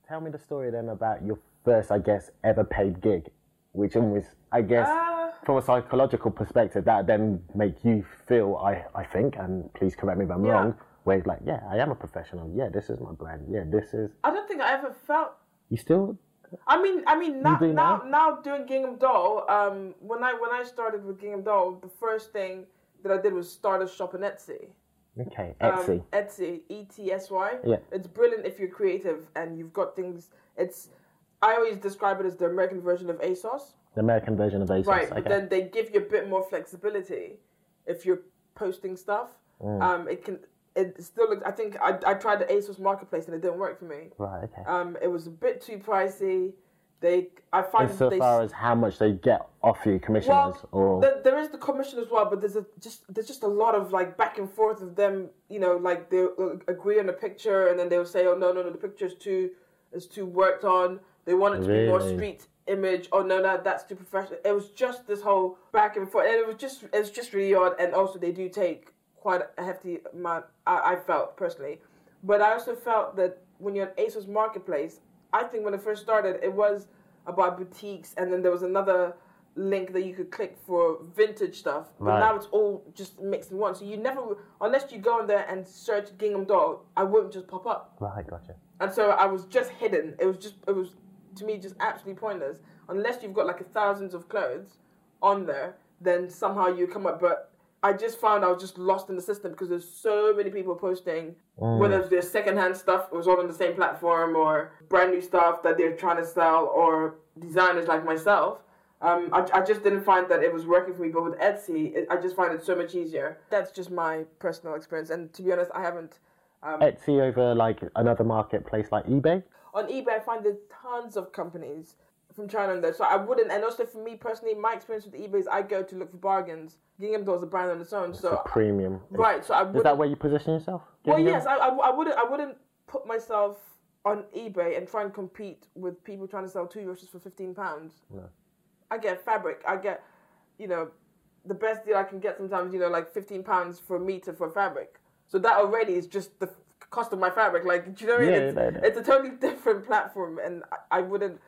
[SPEAKER 3] Tell me the story then about your first, I guess, ever paid gig, which almost, I guess,
[SPEAKER 4] Uh,
[SPEAKER 3] from a psychological perspective, that then make you feel, I, I think, and please correct me if I'm
[SPEAKER 4] Yeah.
[SPEAKER 3] wrong, where it's like, yeah, I am a professional. Yeah, this is my brand. Yeah, this is.
[SPEAKER 4] I don't think I ever felt
[SPEAKER 3] You still?
[SPEAKER 4] I mean, I mean, now,
[SPEAKER 3] do
[SPEAKER 4] now,
[SPEAKER 3] now?
[SPEAKER 4] now doing Gingham Doll. Um, when I when I started with Gingham Doll, the first thing that I did was start a shop on Etsy.
[SPEAKER 3] Okay,
[SPEAKER 4] Um,
[SPEAKER 3] Etsy.
[SPEAKER 4] Etsy, E T S Y.
[SPEAKER 3] Yeah.
[SPEAKER 4] It's brilliant if you're creative and you've got things. It's I always describe it as the American version of ASOS.
[SPEAKER 3] the American version of ASOS.
[SPEAKER 4] Right,
[SPEAKER 3] okay.
[SPEAKER 4] but then they give you a bit more flexibility if you're posting stuff.
[SPEAKER 3] Mm.
[SPEAKER 4] Um, it can. It still looks. I think I, I tried the ASOS marketplace and it didn't work for me.
[SPEAKER 3] right, okay.
[SPEAKER 4] Um, it was a bit too pricey. They, I find that they.
[SPEAKER 3] Insofar as how much they get off you, commissioners,
[SPEAKER 4] well,
[SPEAKER 3] or.
[SPEAKER 4] there, there is the commission as well, but there's a just there's just a lot of like back and forth of them. You know, like they agree on a picture and then they'll say, "Oh no, no, no, the picture's too is too worked on." They want it to be more street image. Oh no, no, that's too professional. It was just this whole back and forth, and it was just it's just really odd. And also, they do take quite a hefty amount. I, I felt personally, but I also felt that when you're on ASOS Marketplace, I think when it first started, it was about boutiques, and then there was another link that you could click for vintage stuff. But
[SPEAKER 3] Right.
[SPEAKER 4] now it's all just mixed in one. So you never, unless you go in there and search Gingham Doll, I wouldn't just pop up.
[SPEAKER 3] Right, gotcha.
[SPEAKER 4] And so I was just hidden. It was just, it was to me just absolutely pointless. Unless you've got like a thousands of clothes on there, then somehow you come up. But I just found I was just lost in the system because there's so many people posting, whether it's their secondhand stuff, it was all on the same platform, or brand new stuff that they're trying to sell, or designers like myself. Um, I, I just didn't find that it was working for me, but with Etsy, it, I just find it so much easier. That's just my personal experience, and to be honest, I haven't
[SPEAKER 3] Etsy over like another marketplace like eBay.
[SPEAKER 4] on eBay, I find there's tons of companies from China though. So I wouldn't, and also for me personally, my experience with eBay is I go to look for bargains. Gingham Doll is a brand on its own, so
[SPEAKER 3] premium.
[SPEAKER 4] right. So I
[SPEAKER 3] Is
[SPEAKER 4] would.
[SPEAKER 3] that where you position yourself?
[SPEAKER 4] well, yes, I, I, I wouldn't. I wouldn't put myself on eBay and try and compete with people trying to sell two dresses for fifteen pounds. No. I get fabric. I get, you know, the best deal I can get sometimes. You know, like fifteen pounds for a meter for fabric. So that already is just the cost of my fabric. Like, do you know what I mean?
[SPEAKER 3] Yeah,
[SPEAKER 4] it's,
[SPEAKER 3] no, no.
[SPEAKER 4] it's a totally different platform, and I, I wouldn't,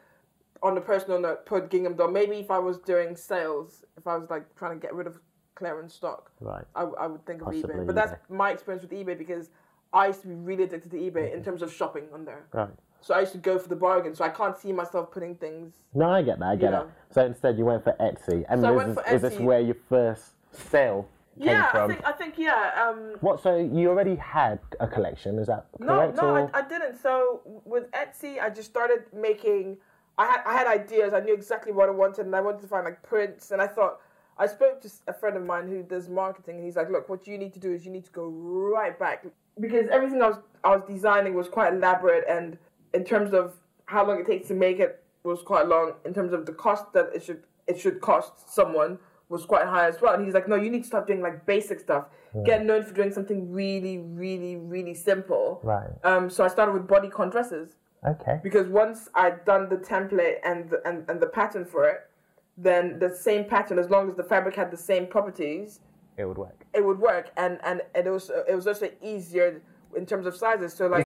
[SPEAKER 4] on a personal note, put Gingham. Maybe if I was doing sales, if I was like trying to get rid of clearance stock,
[SPEAKER 3] Right.
[SPEAKER 4] I, I would think of
[SPEAKER 3] Possibly
[SPEAKER 4] eBay. But that's
[SPEAKER 3] eBay.
[SPEAKER 4] my experience with eBay because I used to be really addicted to eBay in terms of shopping on there.
[SPEAKER 3] Right.
[SPEAKER 4] So I used to go for the bargain. So I can't see myself putting things.
[SPEAKER 3] No, I get that. I get. So instead, you went for Etsy, and
[SPEAKER 4] So
[SPEAKER 3] is,
[SPEAKER 4] for
[SPEAKER 3] is this where your first sale came
[SPEAKER 4] yeah,
[SPEAKER 3] from?
[SPEAKER 4] I think I think yeah. Um,
[SPEAKER 3] What? So you already had a collection? Is that
[SPEAKER 4] no,
[SPEAKER 3] correct?
[SPEAKER 4] no,
[SPEAKER 3] or?
[SPEAKER 4] I, I didn't. So with Etsy, I just started making I had I had ideas. I knew exactly what I wanted, and I wanted to find like prints. And I thought I spoke to a friend of mine who does marketing, and he's like, "Look, what you need to do is you need to go right back because everything I was I was designing was quite elaborate, and in terms of how long it takes to make it was quite long. In terms of the cost that it should it should cost someone was quite high as well. And he's like, "No, you need to start doing like basic stuff. Get known for doing something really, really, really simple."
[SPEAKER 3] Right.
[SPEAKER 4] Um, so I started with bodycon dresses
[SPEAKER 3] Okay.
[SPEAKER 4] because once I'd done the template and the, and, and the pattern for it, then the same pattern, as long as the fabric had the same properties,
[SPEAKER 3] It would work.
[SPEAKER 4] it would work. And and it was it was also easier in terms of sizes. So like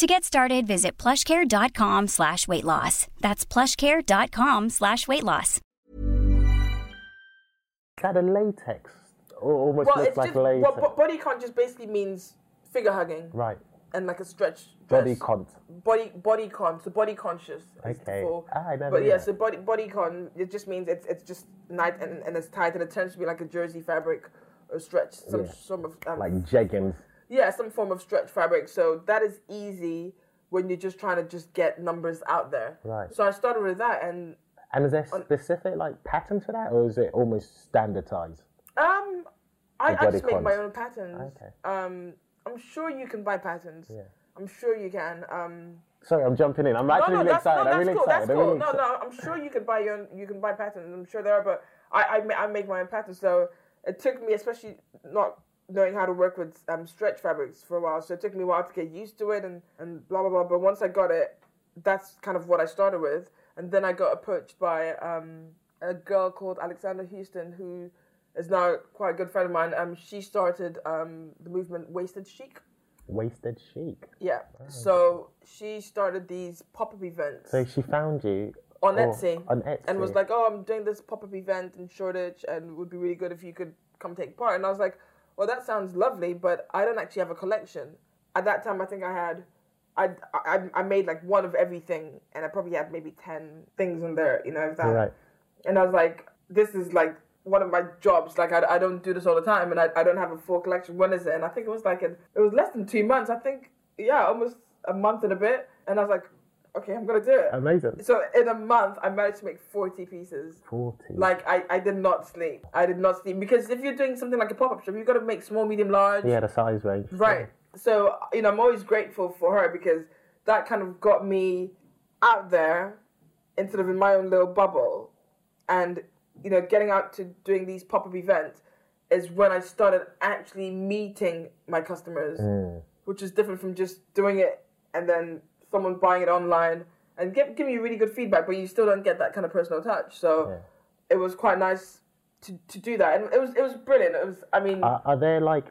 [SPEAKER 5] To get started, visit plushcare.com slash weight loss. That's plushcare.com slash weight loss.
[SPEAKER 3] Is that a latex? Or almost
[SPEAKER 4] well,
[SPEAKER 3] looks like
[SPEAKER 4] just
[SPEAKER 3] latex.
[SPEAKER 4] well, bo- bodycon just basically means figure hugging
[SPEAKER 3] right.
[SPEAKER 4] and like a stretch dress.
[SPEAKER 3] Body cont.
[SPEAKER 4] body bodycon, so body conscious. is
[SPEAKER 3] Okay.
[SPEAKER 4] for-
[SPEAKER 3] Ah, I never
[SPEAKER 4] but yeah,
[SPEAKER 3] that.
[SPEAKER 4] so body bodycon it just means it's it's just night and, and it's tight and it tends to be like a jersey fabric or stretch, some
[SPEAKER 3] Yeah.
[SPEAKER 4] sort of um,
[SPEAKER 3] Like jeggings.
[SPEAKER 4] Yeah, some form of stretch fabric. So that is easy when you're just trying to just get numbers out there.
[SPEAKER 3] Right.
[SPEAKER 4] So I started with that and
[SPEAKER 3] And is there specific like patterns for that, or is it almost standardized?
[SPEAKER 4] um I, I just make my own patterns.
[SPEAKER 3] Okay.
[SPEAKER 4] Um I'm sure you can buy patterns.
[SPEAKER 3] Yeah.
[SPEAKER 4] I'm sure you can. Um
[SPEAKER 3] Sorry, I'm jumping in. I'm actually
[SPEAKER 4] no,
[SPEAKER 3] really
[SPEAKER 4] that's,
[SPEAKER 3] excited.
[SPEAKER 4] no,
[SPEAKER 3] I'm really
[SPEAKER 4] cool.
[SPEAKER 3] excited.
[SPEAKER 4] That's
[SPEAKER 3] I'm
[SPEAKER 4] cool.
[SPEAKER 3] really
[SPEAKER 4] no, no, I'm sure you can buy your own, you can buy patterns. I'm sure there are, but I, I, I make my own patterns. So it took me, especially not knowing how to work with um, stretch fabrics for a while. So it took me a while to get used to it and, and blah blah blah. But once I got it, that's kind of what I started with. And then I got approached by um, a girl called Alexandra Houston who is now quite a good friend of mine. Um, she started um, the movement Wasted Chic.
[SPEAKER 3] Wasted chic.
[SPEAKER 4] Yeah. So she started these pop up events
[SPEAKER 3] So she found you
[SPEAKER 4] on Etsy,
[SPEAKER 3] On Etsy.
[SPEAKER 4] and was like, "Oh, I'm doing this pop up event in Shoreditch, and it would be really good if you could come take part." And I was like, "Well, that sounds lovely, but I don't actually have a collection." At that time, I think I had, I I, I made like one of everything, and I probably had maybe ten things in there, you know, if that.
[SPEAKER 3] Right.
[SPEAKER 4] And I was like, "This is like." One of my jobs, like I, I don't do this all the time, and I, I don't have a full collection. When is it? And I think it was like in, it was less than two months. I think yeah, almost a month and a bit. And I was like, okay, I'm gonna do it.
[SPEAKER 3] Amazing.
[SPEAKER 4] So in a month, I managed to make 40 pieces.
[SPEAKER 3] 40.
[SPEAKER 4] Like I, I did not sleep. I did not sleep because if you're doing something like a pop-up shop, you've got to make small, medium, large.
[SPEAKER 3] Yeah, the size range.
[SPEAKER 4] Right. So you know, I'm always grateful for her because that kind of got me out there instead of in my own little bubble, and you know, getting out to doing these pop-up events is when I started actually meeting my customers, mm. which is different from just doing it and then someone buying it online and give, giving you really good feedback, but you still don't get that kind of personal touch. So it was quite nice to, to do that, and it was it was brilliant. It was, I mean,
[SPEAKER 3] Are, are there like,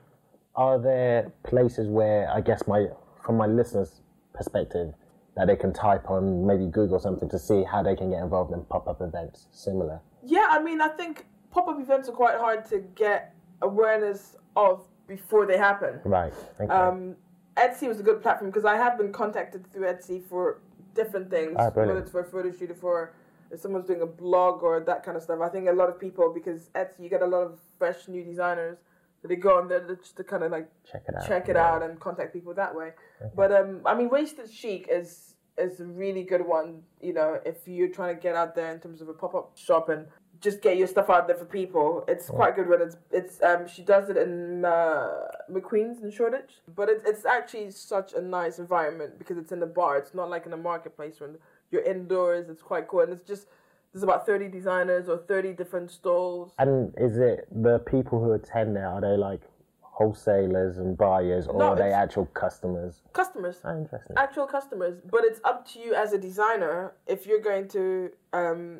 [SPEAKER 3] are there places where I guess my, from my listeners' perspective, that they can type on maybe Google something to see how they can get involved in pop-up events similar?
[SPEAKER 4] Yeah, I mean, I think pop-up events are quite hard to get awareness of before they happen.
[SPEAKER 3] Right. Okay.
[SPEAKER 4] Um, Etsy was a good platform because I have been contacted through Etsy for different things,
[SPEAKER 3] Ah,
[SPEAKER 4] whether it's for a photo shoot or for if someone's doing a blog or that kind of stuff, I think a lot of people because Etsy you get a lot of fresh new designers that they go on there just to kind of like
[SPEAKER 3] Check it out.
[SPEAKER 4] check it
[SPEAKER 3] yeah.
[SPEAKER 4] out and contact people that way. But um, I mean, wasted chic is is a really good one. You know, if you're trying to get out there in terms of a pop up shop and just get your stuff out there for people, it's quite good when it's it's um she does it in uh, McQueen's in Shoreditch, but it's it's actually such a nice environment because it's in the bar. It's not like in a marketplace when you're indoors. It's quite cool and it's just. There's about 30 designers or 30 different stalls.
[SPEAKER 3] And is it the people who attend there? Are they like wholesalers and buyers, or
[SPEAKER 4] No,
[SPEAKER 3] are they actual customers?
[SPEAKER 4] Customers.
[SPEAKER 3] Oh, interesting.
[SPEAKER 4] actual customers but it's up to you as a designer if you're going to um,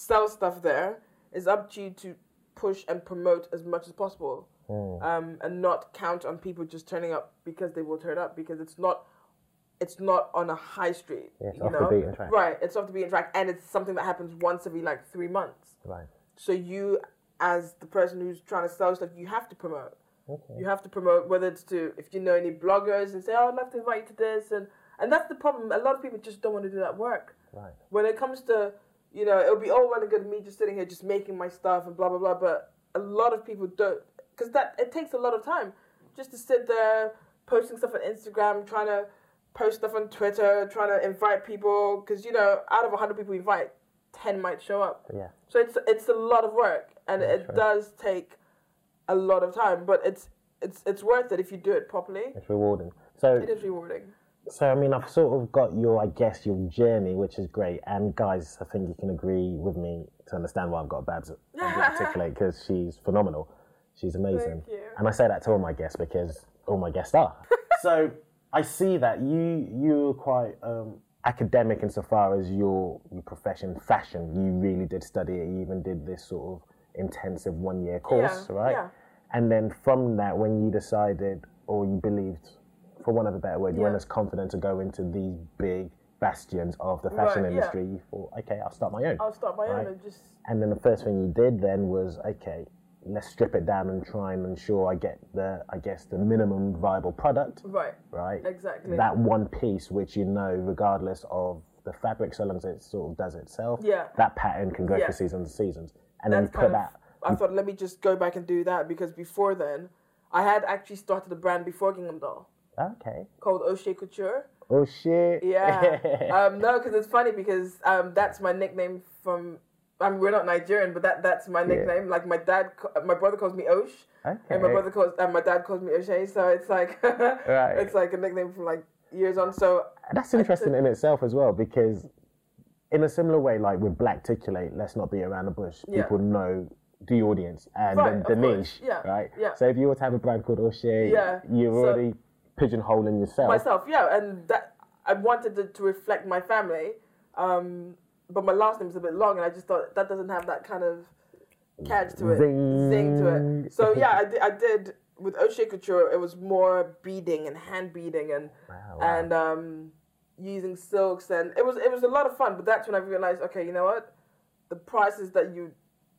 [SPEAKER 4] sell stuff there it's up to you to push and promote as much as possible
[SPEAKER 3] Hmm.
[SPEAKER 4] um, and not count on people just turning up because they will turn up because it's not it's not on a high street
[SPEAKER 3] Yeah, it's
[SPEAKER 4] you know? right it's off the beaten track and it's something that happens once every like three months
[SPEAKER 3] Right.
[SPEAKER 4] so you as the person who's trying to sell stuff you have to promote Okay. you have to promote whether it's to if you know any bloggers and say, "Oh, I'd love to invite you to this," and and that's the problem. A lot of people just don't want to do that work.
[SPEAKER 3] Right.
[SPEAKER 4] When it comes to, you know, it'll be all well and good me just sitting here just making my stuff and blah blah blah. But a lot of people don't, because that it takes a lot of time just to sit there posting stuff on Instagram, trying to post stuff on Twitter, trying to invite people. Because you know, out of hundred people you invite, ten might show up.
[SPEAKER 3] Yeah.
[SPEAKER 4] So it's it's a lot of work, and it does take a lot of time, but it's it's it's worth it if you do it properly.
[SPEAKER 3] It's rewarding. So
[SPEAKER 4] It is rewarding.
[SPEAKER 3] So I mean, I've sort of got your, I guess, your journey, which is great. And guys, I think you can agree with me to understand why I've got Babs articulate because she's phenomenal. She's amazing.
[SPEAKER 4] Thank you.
[SPEAKER 3] And I say that to all my guests because all my guests are. so I see that you you're quite um, academic insofar as your your profession, fashion. You really did study it. You even did this sort of intensive one year course,
[SPEAKER 4] Yeah,
[SPEAKER 3] right?
[SPEAKER 4] yeah.
[SPEAKER 3] And then from that, when you decided or you believed, for want of a better word, you weren't as confident to go into these big bastions of the fashion
[SPEAKER 4] Right, yeah.
[SPEAKER 3] industry, you thought, okay, I'll start my own.
[SPEAKER 4] I'll start my
[SPEAKER 3] Right.
[SPEAKER 4] own and just
[SPEAKER 3] And then the first thing you did then was, okay, let's strip it down and try and ensure I get the, I guess, the minimum viable product,
[SPEAKER 4] right.
[SPEAKER 3] right?
[SPEAKER 4] Exactly.
[SPEAKER 3] That one piece, which you know, regardless of the fabric, so long as it sort of does itself,
[SPEAKER 4] Yeah.
[SPEAKER 3] that pattern can go
[SPEAKER 4] Yeah.
[SPEAKER 3] for seasons and seasons. And then you put
[SPEAKER 4] kind of.
[SPEAKER 3] that.
[SPEAKER 4] I thought let me just go back and do that because before then, I had actually started a brand before Gingham Doll
[SPEAKER 3] Okay.
[SPEAKER 4] called O'Shea Couture.
[SPEAKER 3] Oh shit.
[SPEAKER 4] Yeah. um, no, because it's funny because um, that's my nickname from. I mean, we're not Nigerian, but that that's my nickname. Like my dad, my brother calls me Osh, and my brother calls and my dad calls me O'Shea. So it's like
[SPEAKER 3] Right.
[SPEAKER 4] it's like a nickname from like years on. So
[SPEAKER 3] That's interesting in itself as well because, in a similar way, like with Blackticulate, let's not be around the bush.
[SPEAKER 4] Yeah.
[SPEAKER 3] People know the audience and
[SPEAKER 4] Right,
[SPEAKER 3] the, the niche,
[SPEAKER 4] Yeah,
[SPEAKER 3] right?
[SPEAKER 4] yeah.
[SPEAKER 3] So if you were to have a brand called O'Shea,
[SPEAKER 4] Yeah,
[SPEAKER 3] you're
[SPEAKER 4] so-
[SPEAKER 3] already pigeonholing yourself.
[SPEAKER 4] myself, yeah, and that I wanted it to reflect my family, um, but my last name is a bit long, and I just thought that doesn't have that kind of catch to it,
[SPEAKER 3] Zing.
[SPEAKER 4] to it. So yeah, I did, I did with O'Shea Couture. It was more beading and hand beading and
[SPEAKER 3] wow.
[SPEAKER 4] and um, using silks, and it was it was a lot of fun. But that's when I realized, okay, you know what, the prices that you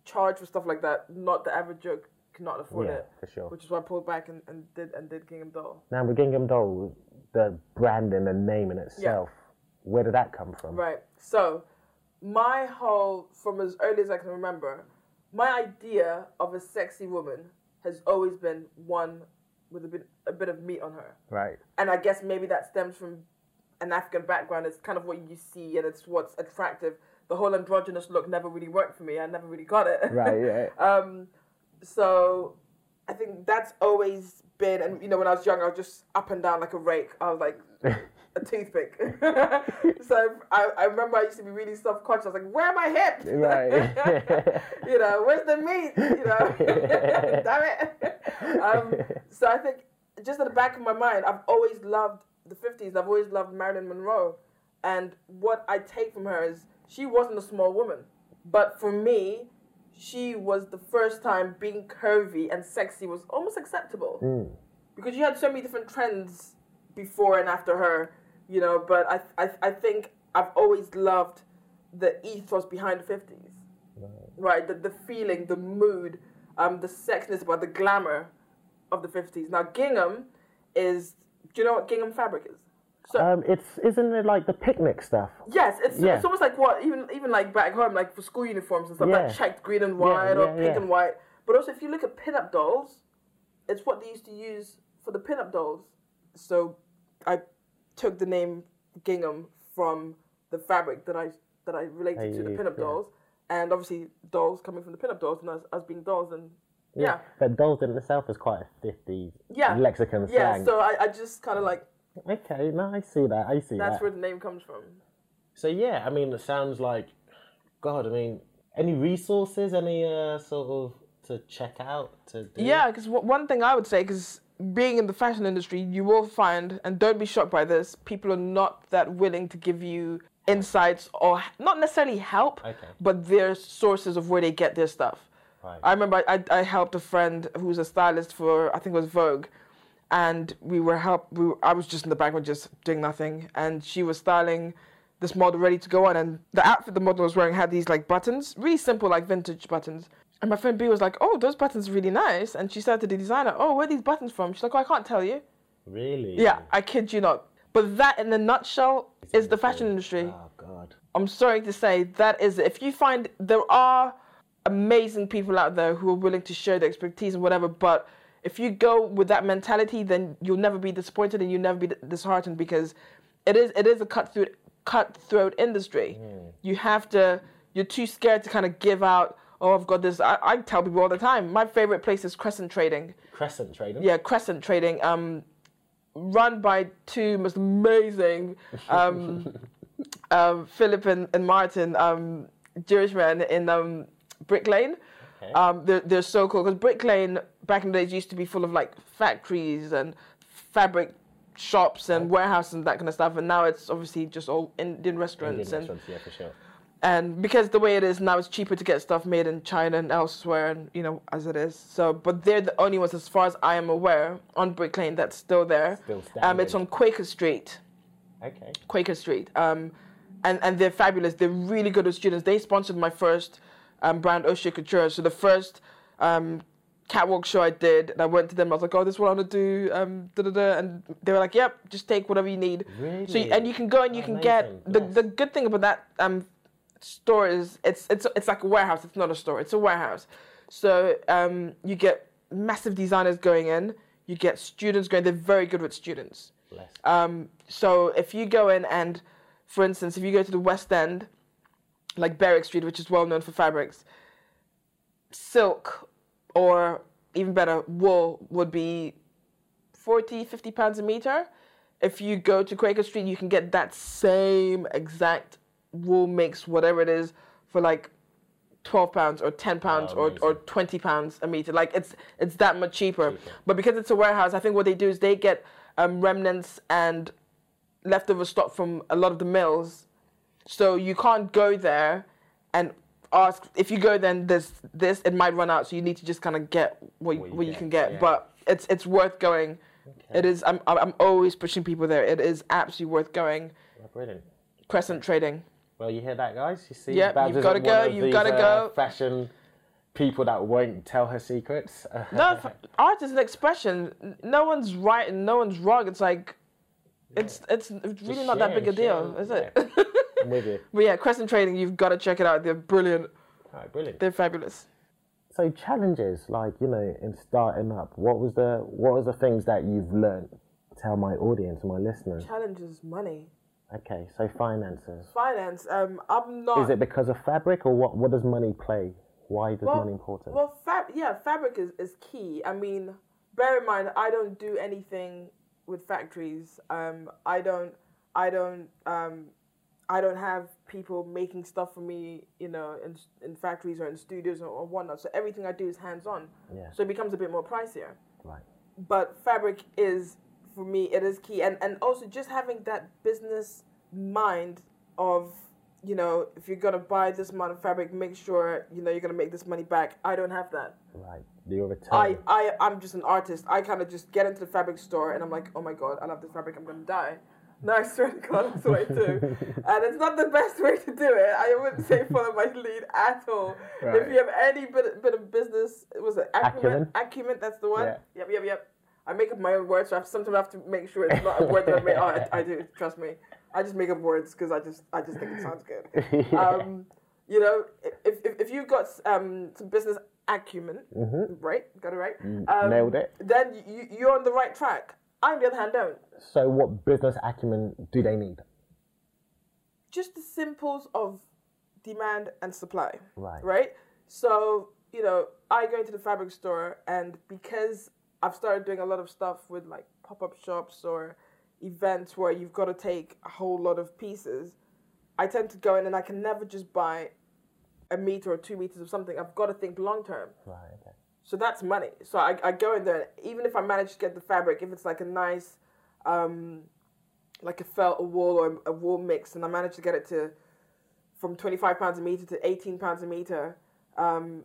[SPEAKER 4] charge for stuff like that, not the average Joe cannot afford
[SPEAKER 3] Yeah,
[SPEAKER 4] it.
[SPEAKER 3] for sure.
[SPEAKER 4] Which is why I pulled back and, and did and did Gingham Doll.
[SPEAKER 3] Now with Gingham Doll, the brand and the name in itself, where did that come from?
[SPEAKER 4] Right. So, my whole, from as early as I can remember, my idea of a sexy woman has always been one with a bit, a bit of meat on her.
[SPEAKER 3] Right.
[SPEAKER 4] And I guess maybe that stems from an African background. It's kind of what you see and it's what's attractive. The whole androgynous look never really worked for me. I never really got it.
[SPEAKER 3] Right. Yeah.
[SPEAKER 4] Um, so I think that's always been, and you know, when I was young, I was just up and down like a rake. I was like a toothpick. so I, I remember I used to be really self conscious. I was like, where are my hips?
[SPEAKER 3] Right.
[SPEAKER 4] you know, where's the meat? You know, damn it. Um, so I think just at the back of my mind, I've always loved the 50s. I've always loved Marilyn Monroe. And what I take from her is she wasn't a small woman. But for me, she was the first time being curvy and sexy was almost acceptable. Because you had so many different trends before and after her, you know, but I, I, I think I've always loved the ethos behind the 50s right? The, the feeling, the mood, um, the sexiness about the glamour of the 50s. Now, gingham is, do you know what gingham fabric is?
[SPEAKER 3] Um, it's isn't it like the picnic stuff?
[SPEAKER 4] Yes, it's,
[SPEAKER 3] Yeah.
[SPEAKER 4] it's almost like what even even like back home, like for school uniforms and stuff,
[SPEAKER 3] Yeah.
[SPEAKER 4] that checked green and white or
[SPEAKER 3] yeah,
[SPEAKER 4] pink
[SPEAKER 3] yeah.
[SPEAKER 4] and white. But also, if you look at pin-up dolls, it's what they used to use for the pin-up dolls. So, I took the name gingham from the fabric that I that I related
[SPEAKER 3] They
[SPEAKER 4] to the pin-up
[SPEAKER 3] yeah.
[SPEAKER 4] dolls, and obviously dolls coming from the pin-up dolls, and us, us being dolls, and yeah,
[SPEAKER 3] But dolls in itself is quite a 50s
[SPEAKER 4] yeah,
[SPEAKER 3] lexicon
[SPEAKER 4] yeah.
[SPEAKER 3] slang.
[SPEAKER 4] So I, I just kind of like
[SPEAKER 3] okay, no, I see that. I see
[SPEAKER 4] that's
[SPEAKER 3] that.
[SPEAKER 4] where the name comes from.
[SPEAKER 3] So yeah, I mean, it sounds like, God, I mean, any resources, any uh, sort of to check out to do?
[SPEAKER 4] Yeah, because one thing I would say, because being in the fashion industry, you will find, and don't be shocked by this, people are not that willing to give you insights or not necessarily help,
[SPEAKER 3] Okay.
[SPEAKER 4] but their sources of where they get their stuff.
[SPEAKER 3] Right.
[SPEAKER 4] I remember I, I helped a friend who was a stylist for I think it was Vogue, and we were help. We were, I was just in the background just doing nothing, and she was styling this model ready to go on, and the outfit the model was wearing had these like buttons, really simple like vintage buttons. And my friend B was like, "Oh, those buttons are really nice," and she said to the designer, "Oh, where are these buttons from?" She's like, "Oh, I can't tell you."
[SPEAKER 3] Really?
[SPEAKER 4] Yeah, I kid you not. But that, in a nutshell, is the fashion industry.
[SPEAKER 3] Oh God.
[SPEAKER 4] I'm sorry to say that is it. If you find there are amazing people out there who are willing to share their expertise and whatever, but if you go with that mentality, then you'll never be disappointed and you'll never be disheartened because it is it is a cutthroat cutthroat industry. You have to. You're too scared to kind of give out. Oh, I've got this. I, I tell people all the time. My favorite place is Crescent Trading.
[SPEAKER 3] Crescent trading.
[SPEAKER 4] Yeah, Crescent Trading. Um, run by two most amazing um, um, Philip and, and Martin, um, Jewish men in um, Brick Lane.
[SPEAKER 3] Okay.
[SPEAKER 4] Um, they're, they're so cool because Brick Lane back in the days used to be full of like factories and fabric shops and warehouses and that kind of stuff, and now it's obviously just all Indian restaurants
[SPEAKER 3] Indian
[SPEAKER 4] and
[SPEAKER 3] restaurants, yeah, for sure.
[SPEAKER 4] and because the way it is now, it's cheaper to get stuff made in China and elsewhere, and you know as it is. So, but they're the only ones, as far as I am aware, on Brick Lane that's still there.
[SPEAKER 3] Still
[SPEAKER 4] um, it's on Quaker Street.
[SPEAKER 3] Okay.
[SPEAKER 4] Quaker Street. Um, and and they're fabulous. They're really good with students. They sponsored my first um, brand, O'Shea Couture. So the first um, catwalk show I did, and I went to them. I was like, "Oh, this is what I want to do." Um, da, da, da. And they were like, "Yep, just take whatever you need." So you,
[SPEAKER 3] Really?
[SPEAKER 4] and you can go and you can get the
[SPEAKER 3] Amazing.
[SPEAKER 4] the good thing about that um, store is it's it's it's like a warehouse. It's not a store. It's a warehouse. So um, you get massive designers going in. You get students going. They're very good with students. Um, so if you go in and, for instance, if you go to the West End, like Berwick Street, which is well known for fabrics, silk or even better, wool would be 40, 50 pounds a meter. If you go to Quaker Street, you can get that same exact wool mix, whatever it is, for like 12 pounds or 10 pounds or, or 20 pounds a meter. Like it's it's that much cheaper. But because it's a warehouse, I think what they do is they get um, remnants and leftover stock from a lot of the mills. So you can't go there and ask if you go then there's this it might run out so you need to just kind of get what, what, you,
[SPEAKER 3] get,
[SPEAKER 4] can get.
[SPEAKER 3] yeah.
[SPEAKER 4] but it's it's worth going. It is I'm, I'm always pushing people there. It is absolutely worth going.
[SPEAKER 3] Brilliant.
[SPEAKER 4] crescent trading.
[SPEAKER 3] Well, you hear that, guys? You see,
[SPEAKER 4] Yep, you've gotta go, you've gotta
[SPEAKER 3] uh,
[SPEAKER 4] go.
[SPEAKER 3] Fashion people that won't tell her secrets.
[SPEAKER 4] no art is an expression. No one's right and no one's wrong. It's like it's it's it's really not that big a deal is it
[SPEAKER 3] I'm with you.
[SPEAKER 4] but yeah crescent trading you've got to check it out they're brilliant
[SPEAKER 3] All right, brilliant.
[SPEAKER 4] they're fabulous
[SPEAKER 3] So challenges, like you know, in starting up, what was the what was the things that you've learned? Tell my audience, my listeners.
[SPEAKER 4] challenges money
[SPEAKER 3] Okay, so finances.
[SPEAKER 4] finance um i'm not
[SPEAKER 3] Is it because of fabric, or what? What does money play? Why is money important?
[SPEAKER 4] Well, fab- yeah, fabric is, is key. I mean, bear in mind, I don't do anything with factories. Um, I don't, I don't, um, I don't have people making stuff for me, you know, in in factories or in studios or, or whatnot. So everything I do is hands on.
[SPEAKER 3] Yeah.
[SPEAKER 4] So it becomes a bit more pricier.
[SPEAKER 3] right.
[SPEAKER 4] But fabric is, for me, it is key, and and also just having that business mind of you know, if you're gonna buy this amount of fabric, make sure you know you're gonna make this money back. I don't have that.
[SPEAKER 3] Right. Your return.
[SPEAKER 4] I, I, I'm just an artist. I kind of just get into the fabric store and I'm like, oh my god, I love this fabric. I'm gonna die. No, I swear to God, that's what I do. and it's not the best way to do it. I wouldn't say follow my lead at all.
[SPEAKER 3] Right.
[SPEAKER 4] If you have any bit, bit of business, was it acumen?
[SPEAKER 3] Acumen.
[SPEAKER 4] Acumen, that's the one.
[SPEAKER 3] Yeah.
[SPEAKER 4] Yep, yep, yep. I make up my own words, so I sometimes I have to make sure it's not a word that I made. Oh, I, I do. Trust me. I just make up words because I just I just think it sounds good. Um, you know, if, if, if you've got um, some business acumen, right? Got it right. Um,
[SPEAKER 3] Mm-hmm. nailed it.
[SPEAKER 4] Then you, you're on the right track. I, on the other hand, don't.
[SPEAKER 3] So, what business acumen do they need?
[SPEAKER 4] Just the simples of demand and supply.
[SPEAKER 3] Right.
[SPEAKER 4] Right. So you know, I go into the fabric store, and because I've started doing a lot of stuff with like pop up shops or events where you've got to take a whole lot of pieces, I tend to go in and I can never just buy a meter or two meters of something. I've got to think long term.
[SPEAKER 3] Right. Okay.
[SPEAKER 4] So that's money. So I, I go in there, even if I manage to get the fabric, if it's like a nice, um, like a felt, a wool, or a wool mix, and I manage to get it to from 25 pounds a meter to 18 pounds a meter, um,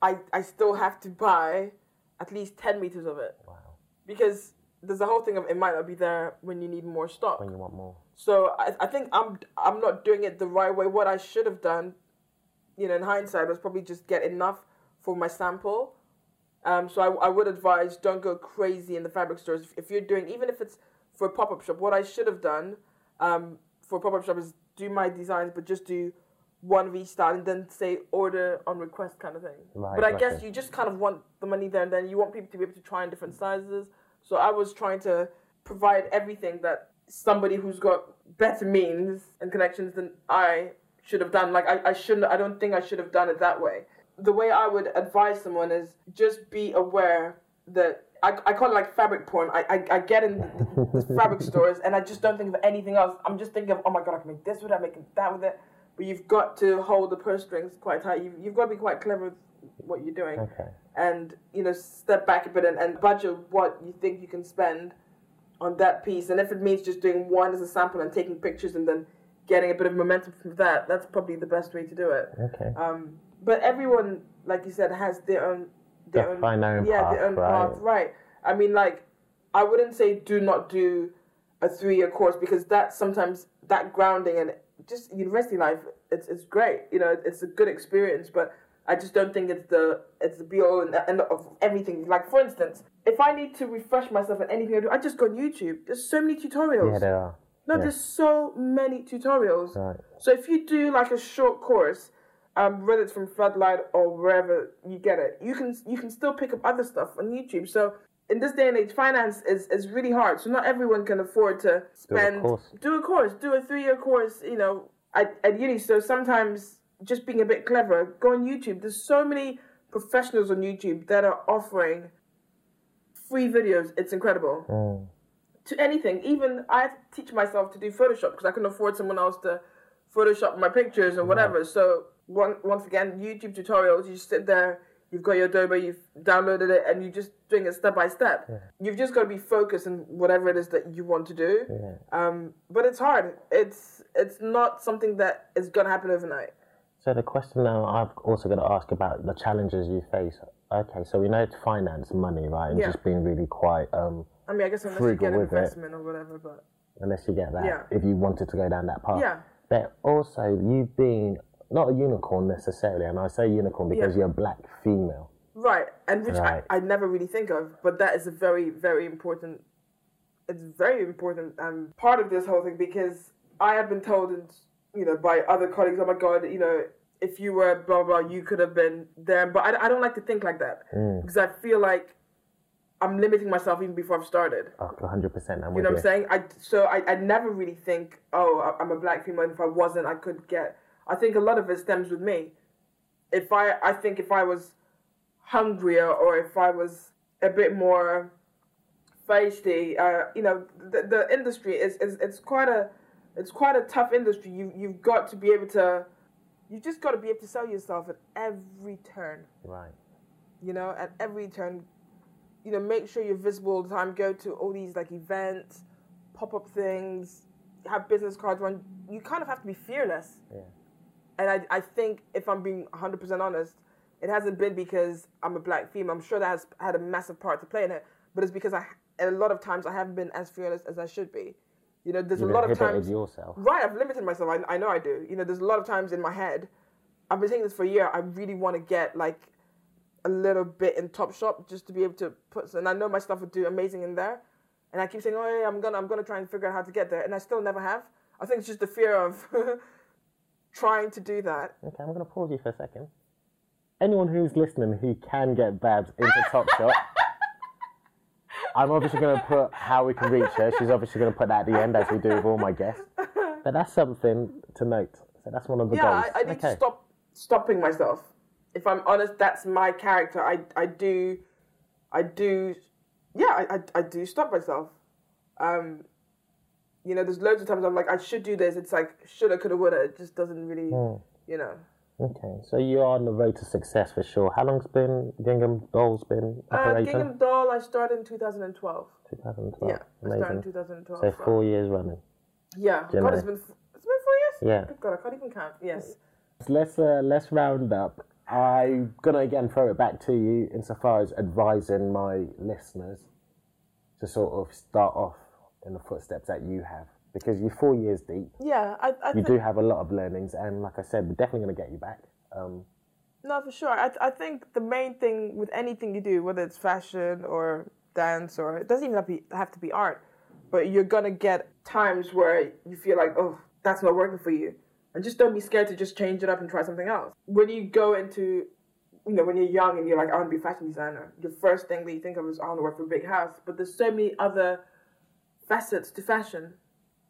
[SPEAKER 4] I, I still have to buy at least 10 meters of it.
[SPEAKER 3] Wow.
[SPEAKER 4] Because there's a whole thing of it might not be there when you need more stock.
[SPEAKER 3] When you want more.
[SPEAKER 4] So I, I think I'm I'm not doing it the right way. What I should have done, you know, in hindsight, was probably just get enough for my sample. Um, so I, I would advise don't go crazy in the fabric stores. If, if you're doing, even if it's for a pop up shop, what I should have done um, for a pop up shop is do my designs, but just do one of each style and then say order on request kind of thing.
[SPEAKER 3] Right,
[SPEAKER 4] but I
[SPEAKER 3] right.
[SPEAKER 4] guess you just kind of want the money there and then you want people to be able to try in different sizes. So I was trying to provide everything that somebody who's got better means and connections than I should have done. Like I, I shouldn't I don't think I should have done it that way. The way I would advise someone is just be aware that I, I call it like fabric porn. I, I, I get in the, the fabric stores and I just don't think of anything else. I'm just thinking of, oh my god, I can make this with it, I can make that with it. But you've got to hold the purse strings quite tight. You've, you've got to be quite clever with what you're doing.
[SPEAKER 3] Okay.
[SPEAKER 4] And, you know, step back a bit and, and budget what you think you can spend on that piece. And if it means just doing one as a sample and taking pictures and then getting a bit of momentum from that, that's probably the best way to do it.
[SPEAKER 3] Okay.
[SPEAKER 4] Um, but everyone, like you said, has their own their
[SPEAKER 3] Their
[SPEAKER 4] own
[SPEAKER 3] find their own
[SPEAKER 4] yeah
[SPEAKER 3] path,
[SPEAKER 4] their own
[SPEAKER 3] right.
[SPEAKER 4] path, right? I mean, like I wouldn't say do not do a three year course because that sometimes that grounding and just university life it's it's great, you know, it's a good experience, but. I just don't think it's the it's the be all and end of everything. Like for instance, if I need to refresh myself in anything I do, I just go on YouTube. There's so many tutorials.
[SPEAKER 3] Yeah, there are.
[SPEAKER 4] No,
[SPEAKER 3] Yeah.
[SPEAKER 4] there's so many tutorials.
[SPEAKER 3] Right.
[SPEAKER 4] So if you do like a short course, um, whether it's from Floodlight or wherever you get it, you can you can still pick up other stuff on YouTube. So in this day and age, finance is, is really hard. So not everyone can afford to spend
[SPEAKER 3] course.
[SPEAKER 4] do a course, do a three year course. You know, at, at uni. So sometimes just being a bit clever, go on YouTube. There's so many professionals on YouTube that are offering free videos. It's incredible
[SPEAKER 3] Mm.
[SPEAKER 4] to anything. Even I teach myself to do Photoshop because I couldn't afford someone else to Photoshop my pictures or whatever. So one, once again, YouTube tutorials. You just sit there. You've got your Adobe. You've downloaded it, and you're just doing it step by step. You've just got to be focused on whatever it is that you want to do. Um, but it's hard. It's it's not something that is gonna happen overnight.
[SPEAKER 3] So the question now I've also got to ask about the challenges you face. Okay, so we know it's finance, money, right, and
[SPEAKER 4] Yeah.
[SPEAKER 3] just being really quite um,
[SPEAKER 4] I mean, I guess unless you get an
[SPEAKER 3] with it.
[SPEAKER 4] investment or whatever, but
[SPEAKER 3] unless you get that,
[SPEAKER 4] Yeah.
[SPEAKER 3] if you wanted to go down that path.
[SPEAKER 4] Yeah.
[SPEAKER 3] But also, you've been not a unicorn necessarily, and I say unicorn because
[SPEAKER 4] Yeah.
[SPEAKER 3] you're a black female.
[SPEAKER 4] Right, and which
[SPEAKER 3] Right.
[SPEAKER 4] I, I never really think of, but that is a very, very important. It's very important um, part of this whole thing because I have been told, and you know, by other colleagues, oh my god, you know, if you were blah blah, you could have been there. But I, I don't like to think like that because I feel like I'm limiting myself even before I've started.
[SPEAKER 3] Oh, 100%. I'm
[SPEAKER 4] You know what I'm saying? I so I, I never really think, oh, I'm a black female. and If I wasn't, I could get. I think a lot of it stems with me. If I, I think if I was hungrier or if I was a bit more feisty, uh, you know, the, the industry is, is it's quite a it's quite a tough industry. You you've got to be able to, you just got to be able to sell yourself at every turn
[SPEAKER 3] Right.
[SPEAKER 4] you know, at every turn, you know, make sure you're visible all the time. Go to all these like events, pop up things, have business cards run. You kind of have to be fearless.
[SPEAKER 3] Yeah.
[SPEAKER 4] And I, I think if I'm being 100% honest, it hasn't been because I'm a black female. I'm sure that has had a massive part to play in it, but it's because I, a lot of times I haven't been as fearless as I should be. You know, there's
[SPEAKER 3] You've
[SPEAKER 4] a lot of times.
[SPEAKER 3] yourself.
[SPEAKER 4] Right, I've limited myself. I, I know I do. You know, there's a lot of times in my head. I've been saying this for a year. I really want to get like a little bit in Topshop just to be able to put. And I know my stuff would do amazing in there, and I keep saying, "Oh, yeah, I'm gonna, I'm gonna try and figure out how to get there," and I still never have. I think it's just the fear of trying to do that.
[SPEAKER 3] Okay, I'm going to pause you for a second. Anyone who's listening who can get Babs into Top Topshop, I'm obviously going to put how we can reach her. She's obviously going to put that at the end, as we do with all my guests. But that's something to note. So that's one of the
[SPEAKER 4] yeah,
[SPEAKER 3] goals.
[SPEAKER 4] I, I need
[SPEAKER 3] okay.
[SPEAKER 4] to stop stopping myself. If I'm honest, that's my character. I, I do, I do, yeah, I, I, I do stop myself. Um, you know, there's loads of times I'm like, I should do this. It's like, shoulda, coulda, woulda. It just doesn't really,
[SPEAKER 3] Hmm.
[SPEAKER 4] you know.
[SPEAKER 3] Okay, so you are on the road to success for sure. How long's been Gingham Doll's been
[SPEAKER 4] Uh,
[SPEAKER 3] operating?
[SPEAKER 4] Gingham Doll, I started in 2012.
[SPEAKER 3] 2012.
[SPEAKER 4] Yeah, I started in 2012.
[SPEAKER 3] So four years running.
[SPEAKER 4] Yeah, God, it's been, it's been four years?
[SPEAKER 3] Yeah.
[SPEAKER 4] Good God, I can't even count. Yes.
[SPEAKER 3] Let's uh, let's round up. I'm gonna again throw it back to you insofar as advising my listeners to sort of start off in the footsteps that you have because you're four years deep.
[SPEAKER 4] Yeah, I, I
[SPEAKER 3] You do have a lot of learnings, and like I said, we're definitely gonna get you back. Um,
[SPEAKER 4] No, for sure. I, I think the main thing with anything you do, whether it's fashion or dance or it doesn't even have to be, have to be art, but you're gonna get times where you feel like, oh, that's not working for you, and just don't be scared to just change it up and try something else. When you go into, you know, when you're young and you're like, I want to be a fashion designer, the first thing that you think of is I want to work for a big house, but there's so many other facets to fashion.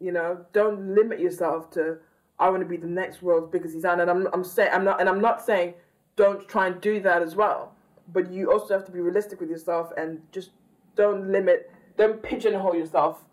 [SPEAKER 4] You know, don't limit yourself to I want to be the next world's biggest designer. And I'm I'm saying I'm not and I'm not saying don't try and do that as well. But you also have to be realistic with yourself and just don't limit, don't pigeonhole yourself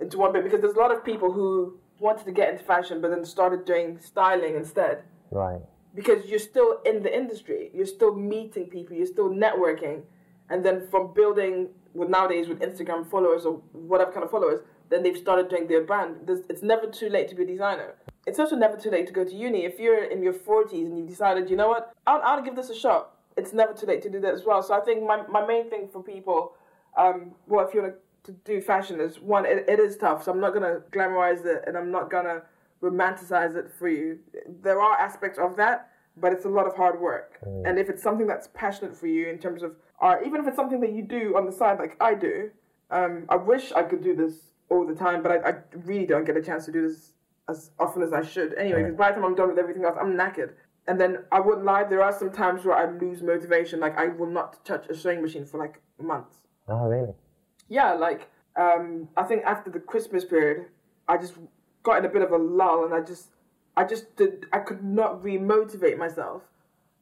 [SPEAKER 4] into one bit because there's a lot of people who wanted to get into fashion but then started doing styling instead
[SPEAKER 3] right.
[SPEAKER 4] because you're still in the industry, you're still meeting people, you're still networking, and then from building with nowadays with Instagram followers or whatever kind of followers, then they've started doing their brand. There's, it's never too late to be a designer. It's also never too late to go to uni. If you're in your 40s and you've decided, you know what, I'll, I'll give this a shot. It's never too late to do that as well. So I think my, my main thing for people, um, well, if you want to do fashion is one, it, it is tough. So I'm not gonna glamorize it and I'm not gonna romanticize it for you. There are aspects of that, but it's a lot of hard work. And if it's something that's passionate for you in terms of art, even if it's something that you do on the side like I do, um, I wish I could do this all the time, but I, I really don't get a chance to do this as often as I should. Anyway, because by the time I'm done with everything else, I'm knackered. And then I wouldn't lie, there are some times where I lose motivation. Like I will not touch a sewing machine for like months.
[SPEAKER 3] Oh, really?
[SPEAKER 4] Yeah, like um, I think after the Christmas period, I just got in a bit of a lull, and I just, I just did, I could not re-motivate myself.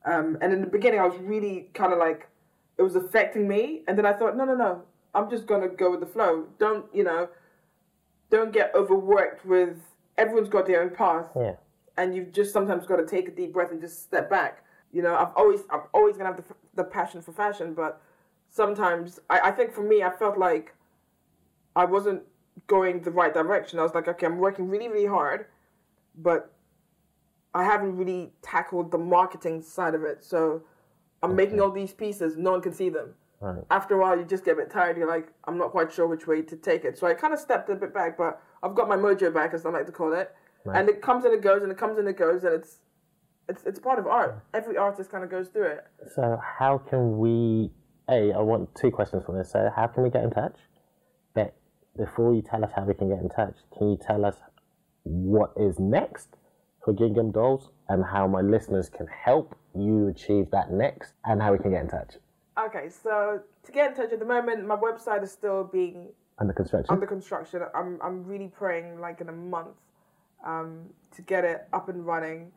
[SPEAKER 4] Um, and in the beginning, I was really kind of like, it was affecting me, and then I thought, no, no, no, I'm just gonna go with the flow. Don't, you know, don't get overworked with. Everyone's got their own path,
[SPEAKER 3] Yeah.
[SPEAKER 4] and you've just sometimes got to take a deep breath and just step back. You know, I've always, I'm always gonna have the, the passion for fashion, but sometimes I, I think for me, I felt like I wasn't going the right direction. I was like, okay, I'm working really, really hard, but I haven't really tackled the marketing side of it. So I'm making all these pieces, no one can see them.
[SPEAKER 3] Right.
[SPEAKER 4] After a while, you just get a bit tired. You're like, I'm not quite sure which way to take it. So I kind of stepped a bit back, but I've got my mojo back, as I like to call it. And it comes and it goes, and it comes and it goes, and it's it's it's part of art. Every artist kind of goes through it.
[SPEAKER 3] So how can we? A, I want two questions from this. So how can we get in touch? But before you tell us how we can get in touch, can you tell us what is next for Gingham Dolls and how my listeners can help you achieve that next, and how we can get in touch
[SPEAKER 4] Okay, so to get in touch at the moment, my website is still being
[SPEAKER 3] under construction?
[SPEAKER 4] under construction. I'm I'm really praying like in a month um, to get it up and running.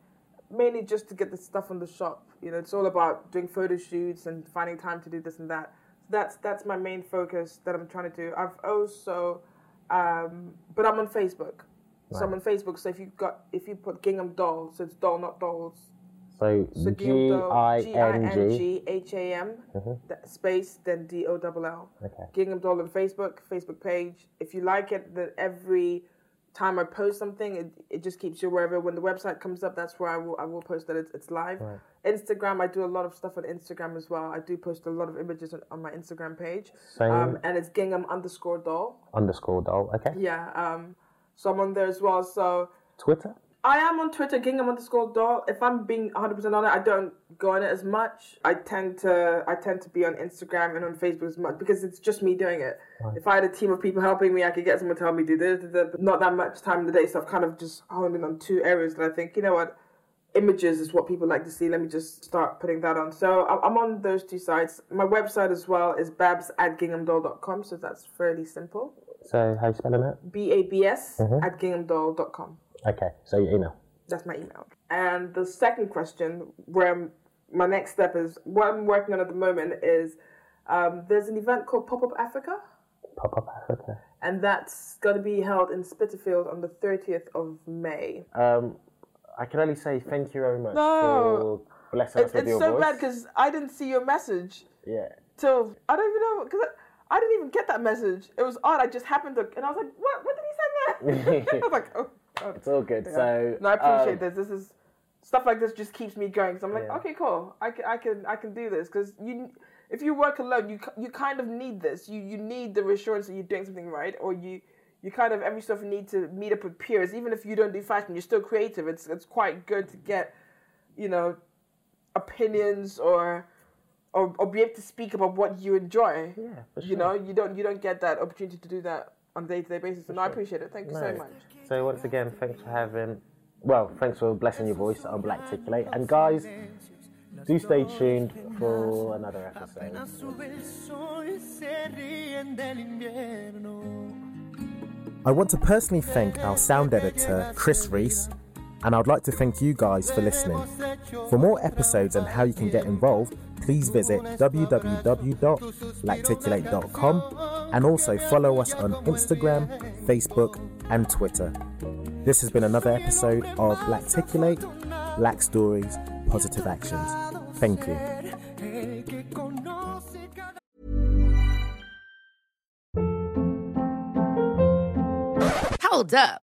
[SPEAKER 4] Mainly just to get the stuff on the shop. You know, it's all about doing photo shoots and finding time to do this and that. So that's that's my main focus that I'm trying to do. I've also, um, but I'm on Facebook. So I'm on Facebook. So if you got if you put Gingham Doll, so it's doll not dolls.
[SPEAKER 3] so
[SPEAKER 4] So Gingham Doll,
[SPEAKER 3] I N G. Mm-hmm.
[SPEAKER 4] G H A M that space then D O double L.
[SPEAKER 3] Okay.
[SPEAKER 4] Gingham Doll on Facebook, Facebook page. If you like it, then every time I post something, it, it just keeps you wherever. When the website comes up, that's where I will I will post that it's, it's live. Instagram, I do a lot of stuff on Instagram as well. I do post a lot of images on, on my Instagram page.
[SPEAKER 3] Same.
[SPEAKER 4] Um, and it's Gingham underscore doll.
[SPEAKER 3] Underscore doll. Okay.
[SPEAKER 4] Yeah. Um, so I'm on there as well. So
[SPEAKER 3] Twitter.
[SPEAKER 4] I am on Twitter, Gingham underscore doll. If I'm being 100% on it, I don't go on it as much. I tend to I tend to be on Instagram and on Facebook as much because it's just me doing it. If I had a team of people helping me, I could get someone to help me do this, this, this, but not that much time in the day. So I've kind of just honed in on two areas that I think, you know what, images is what people like to see. Let me just start putting that on. So I'm on those two sites. My website as well is babs at ginghamdoll.com. So that's fairly simple.
[SPEAKER 3] So how you spelling it?
[SPEAKER 4] B A B S
[SPEAKER 3] Mhm.
[SPEAKER 4] at ginghamdoll.com.
[SPEAKER 3] Okay, so your email.
[SPEAKER 4] That's my email. And the second question, where I'm- my next step is, what I'm working on at the moment is um, there's an event called Pop Up Africa,
[SPEAKER 3] Pop up Africa.
[SPEAKER 4] and that's going to be held in Spitalfield on the 30th of May.
[SPEAKER 3] Um, I can only say thank you very much
[SPEAKER 4] No.
[SPEAKER 3] for blessing us
[SPEAKER 4] It's,
[SPEAKER 3] with
[SPEAKER 4] it's
[SPEAKER 3] your
[SPEAKER 4] so
[SPEAKER 3] voice.
[SPEAKER 4] bad because I didn't see your message
[SPEAKER 3] Yeah.
[SPEAKER 4] till I don't even know because I, didn't even get that message. It was odd. I just happened to, and I was like, what? When did he send that? I was like, oh. God.
[SPEAKER 3] It's all good.
[SPEAKER 4] Yeah.
[SPEAKER 3] So
[SPEAKER 4] no, I appreciate
[SPEAKER 3] um,
[SPEAKER 4] this. This is stuff like this just keeps me going. So I'm like,
[SPEAKER 3] Yeah.
[SPEAKER 4] okay, cool. I can, I can, I can do this because you, if you work alone, you you kind of need this. You you need the reassurance that you're doing something right, or you you kind of every stuff often need to meet up with peers. Even if you don't do fashion, you're still creative. It's it's quite good to get, you know, opinions or. Or, or be able to speak about what you enjoy.
[SPEAKER 3] Yeah, for
[SPEAKER 4] You know, you don't you don't get that opportunity to do that on a day to day basis. and no, I appreciate it. Thank you so much.
[SPEAKER 3] So once again, thanks for having. Well, thanks for blessing your voice on Blackticulate. And guys, do stay tuned for another episode.
[SPEAKER 2] I want to personally thank our sound editor, Chris Reese, and I'd like to thank you guys for listening. For more episodes and how you can get involved, please visit www.blackticulate.com and also follow us on Instagram, Facebook, and Twitter. This has been another episode of Blackticulate, Lac Stories, Positive Actions. Thank you.
[SPEAKER 6] Hold up.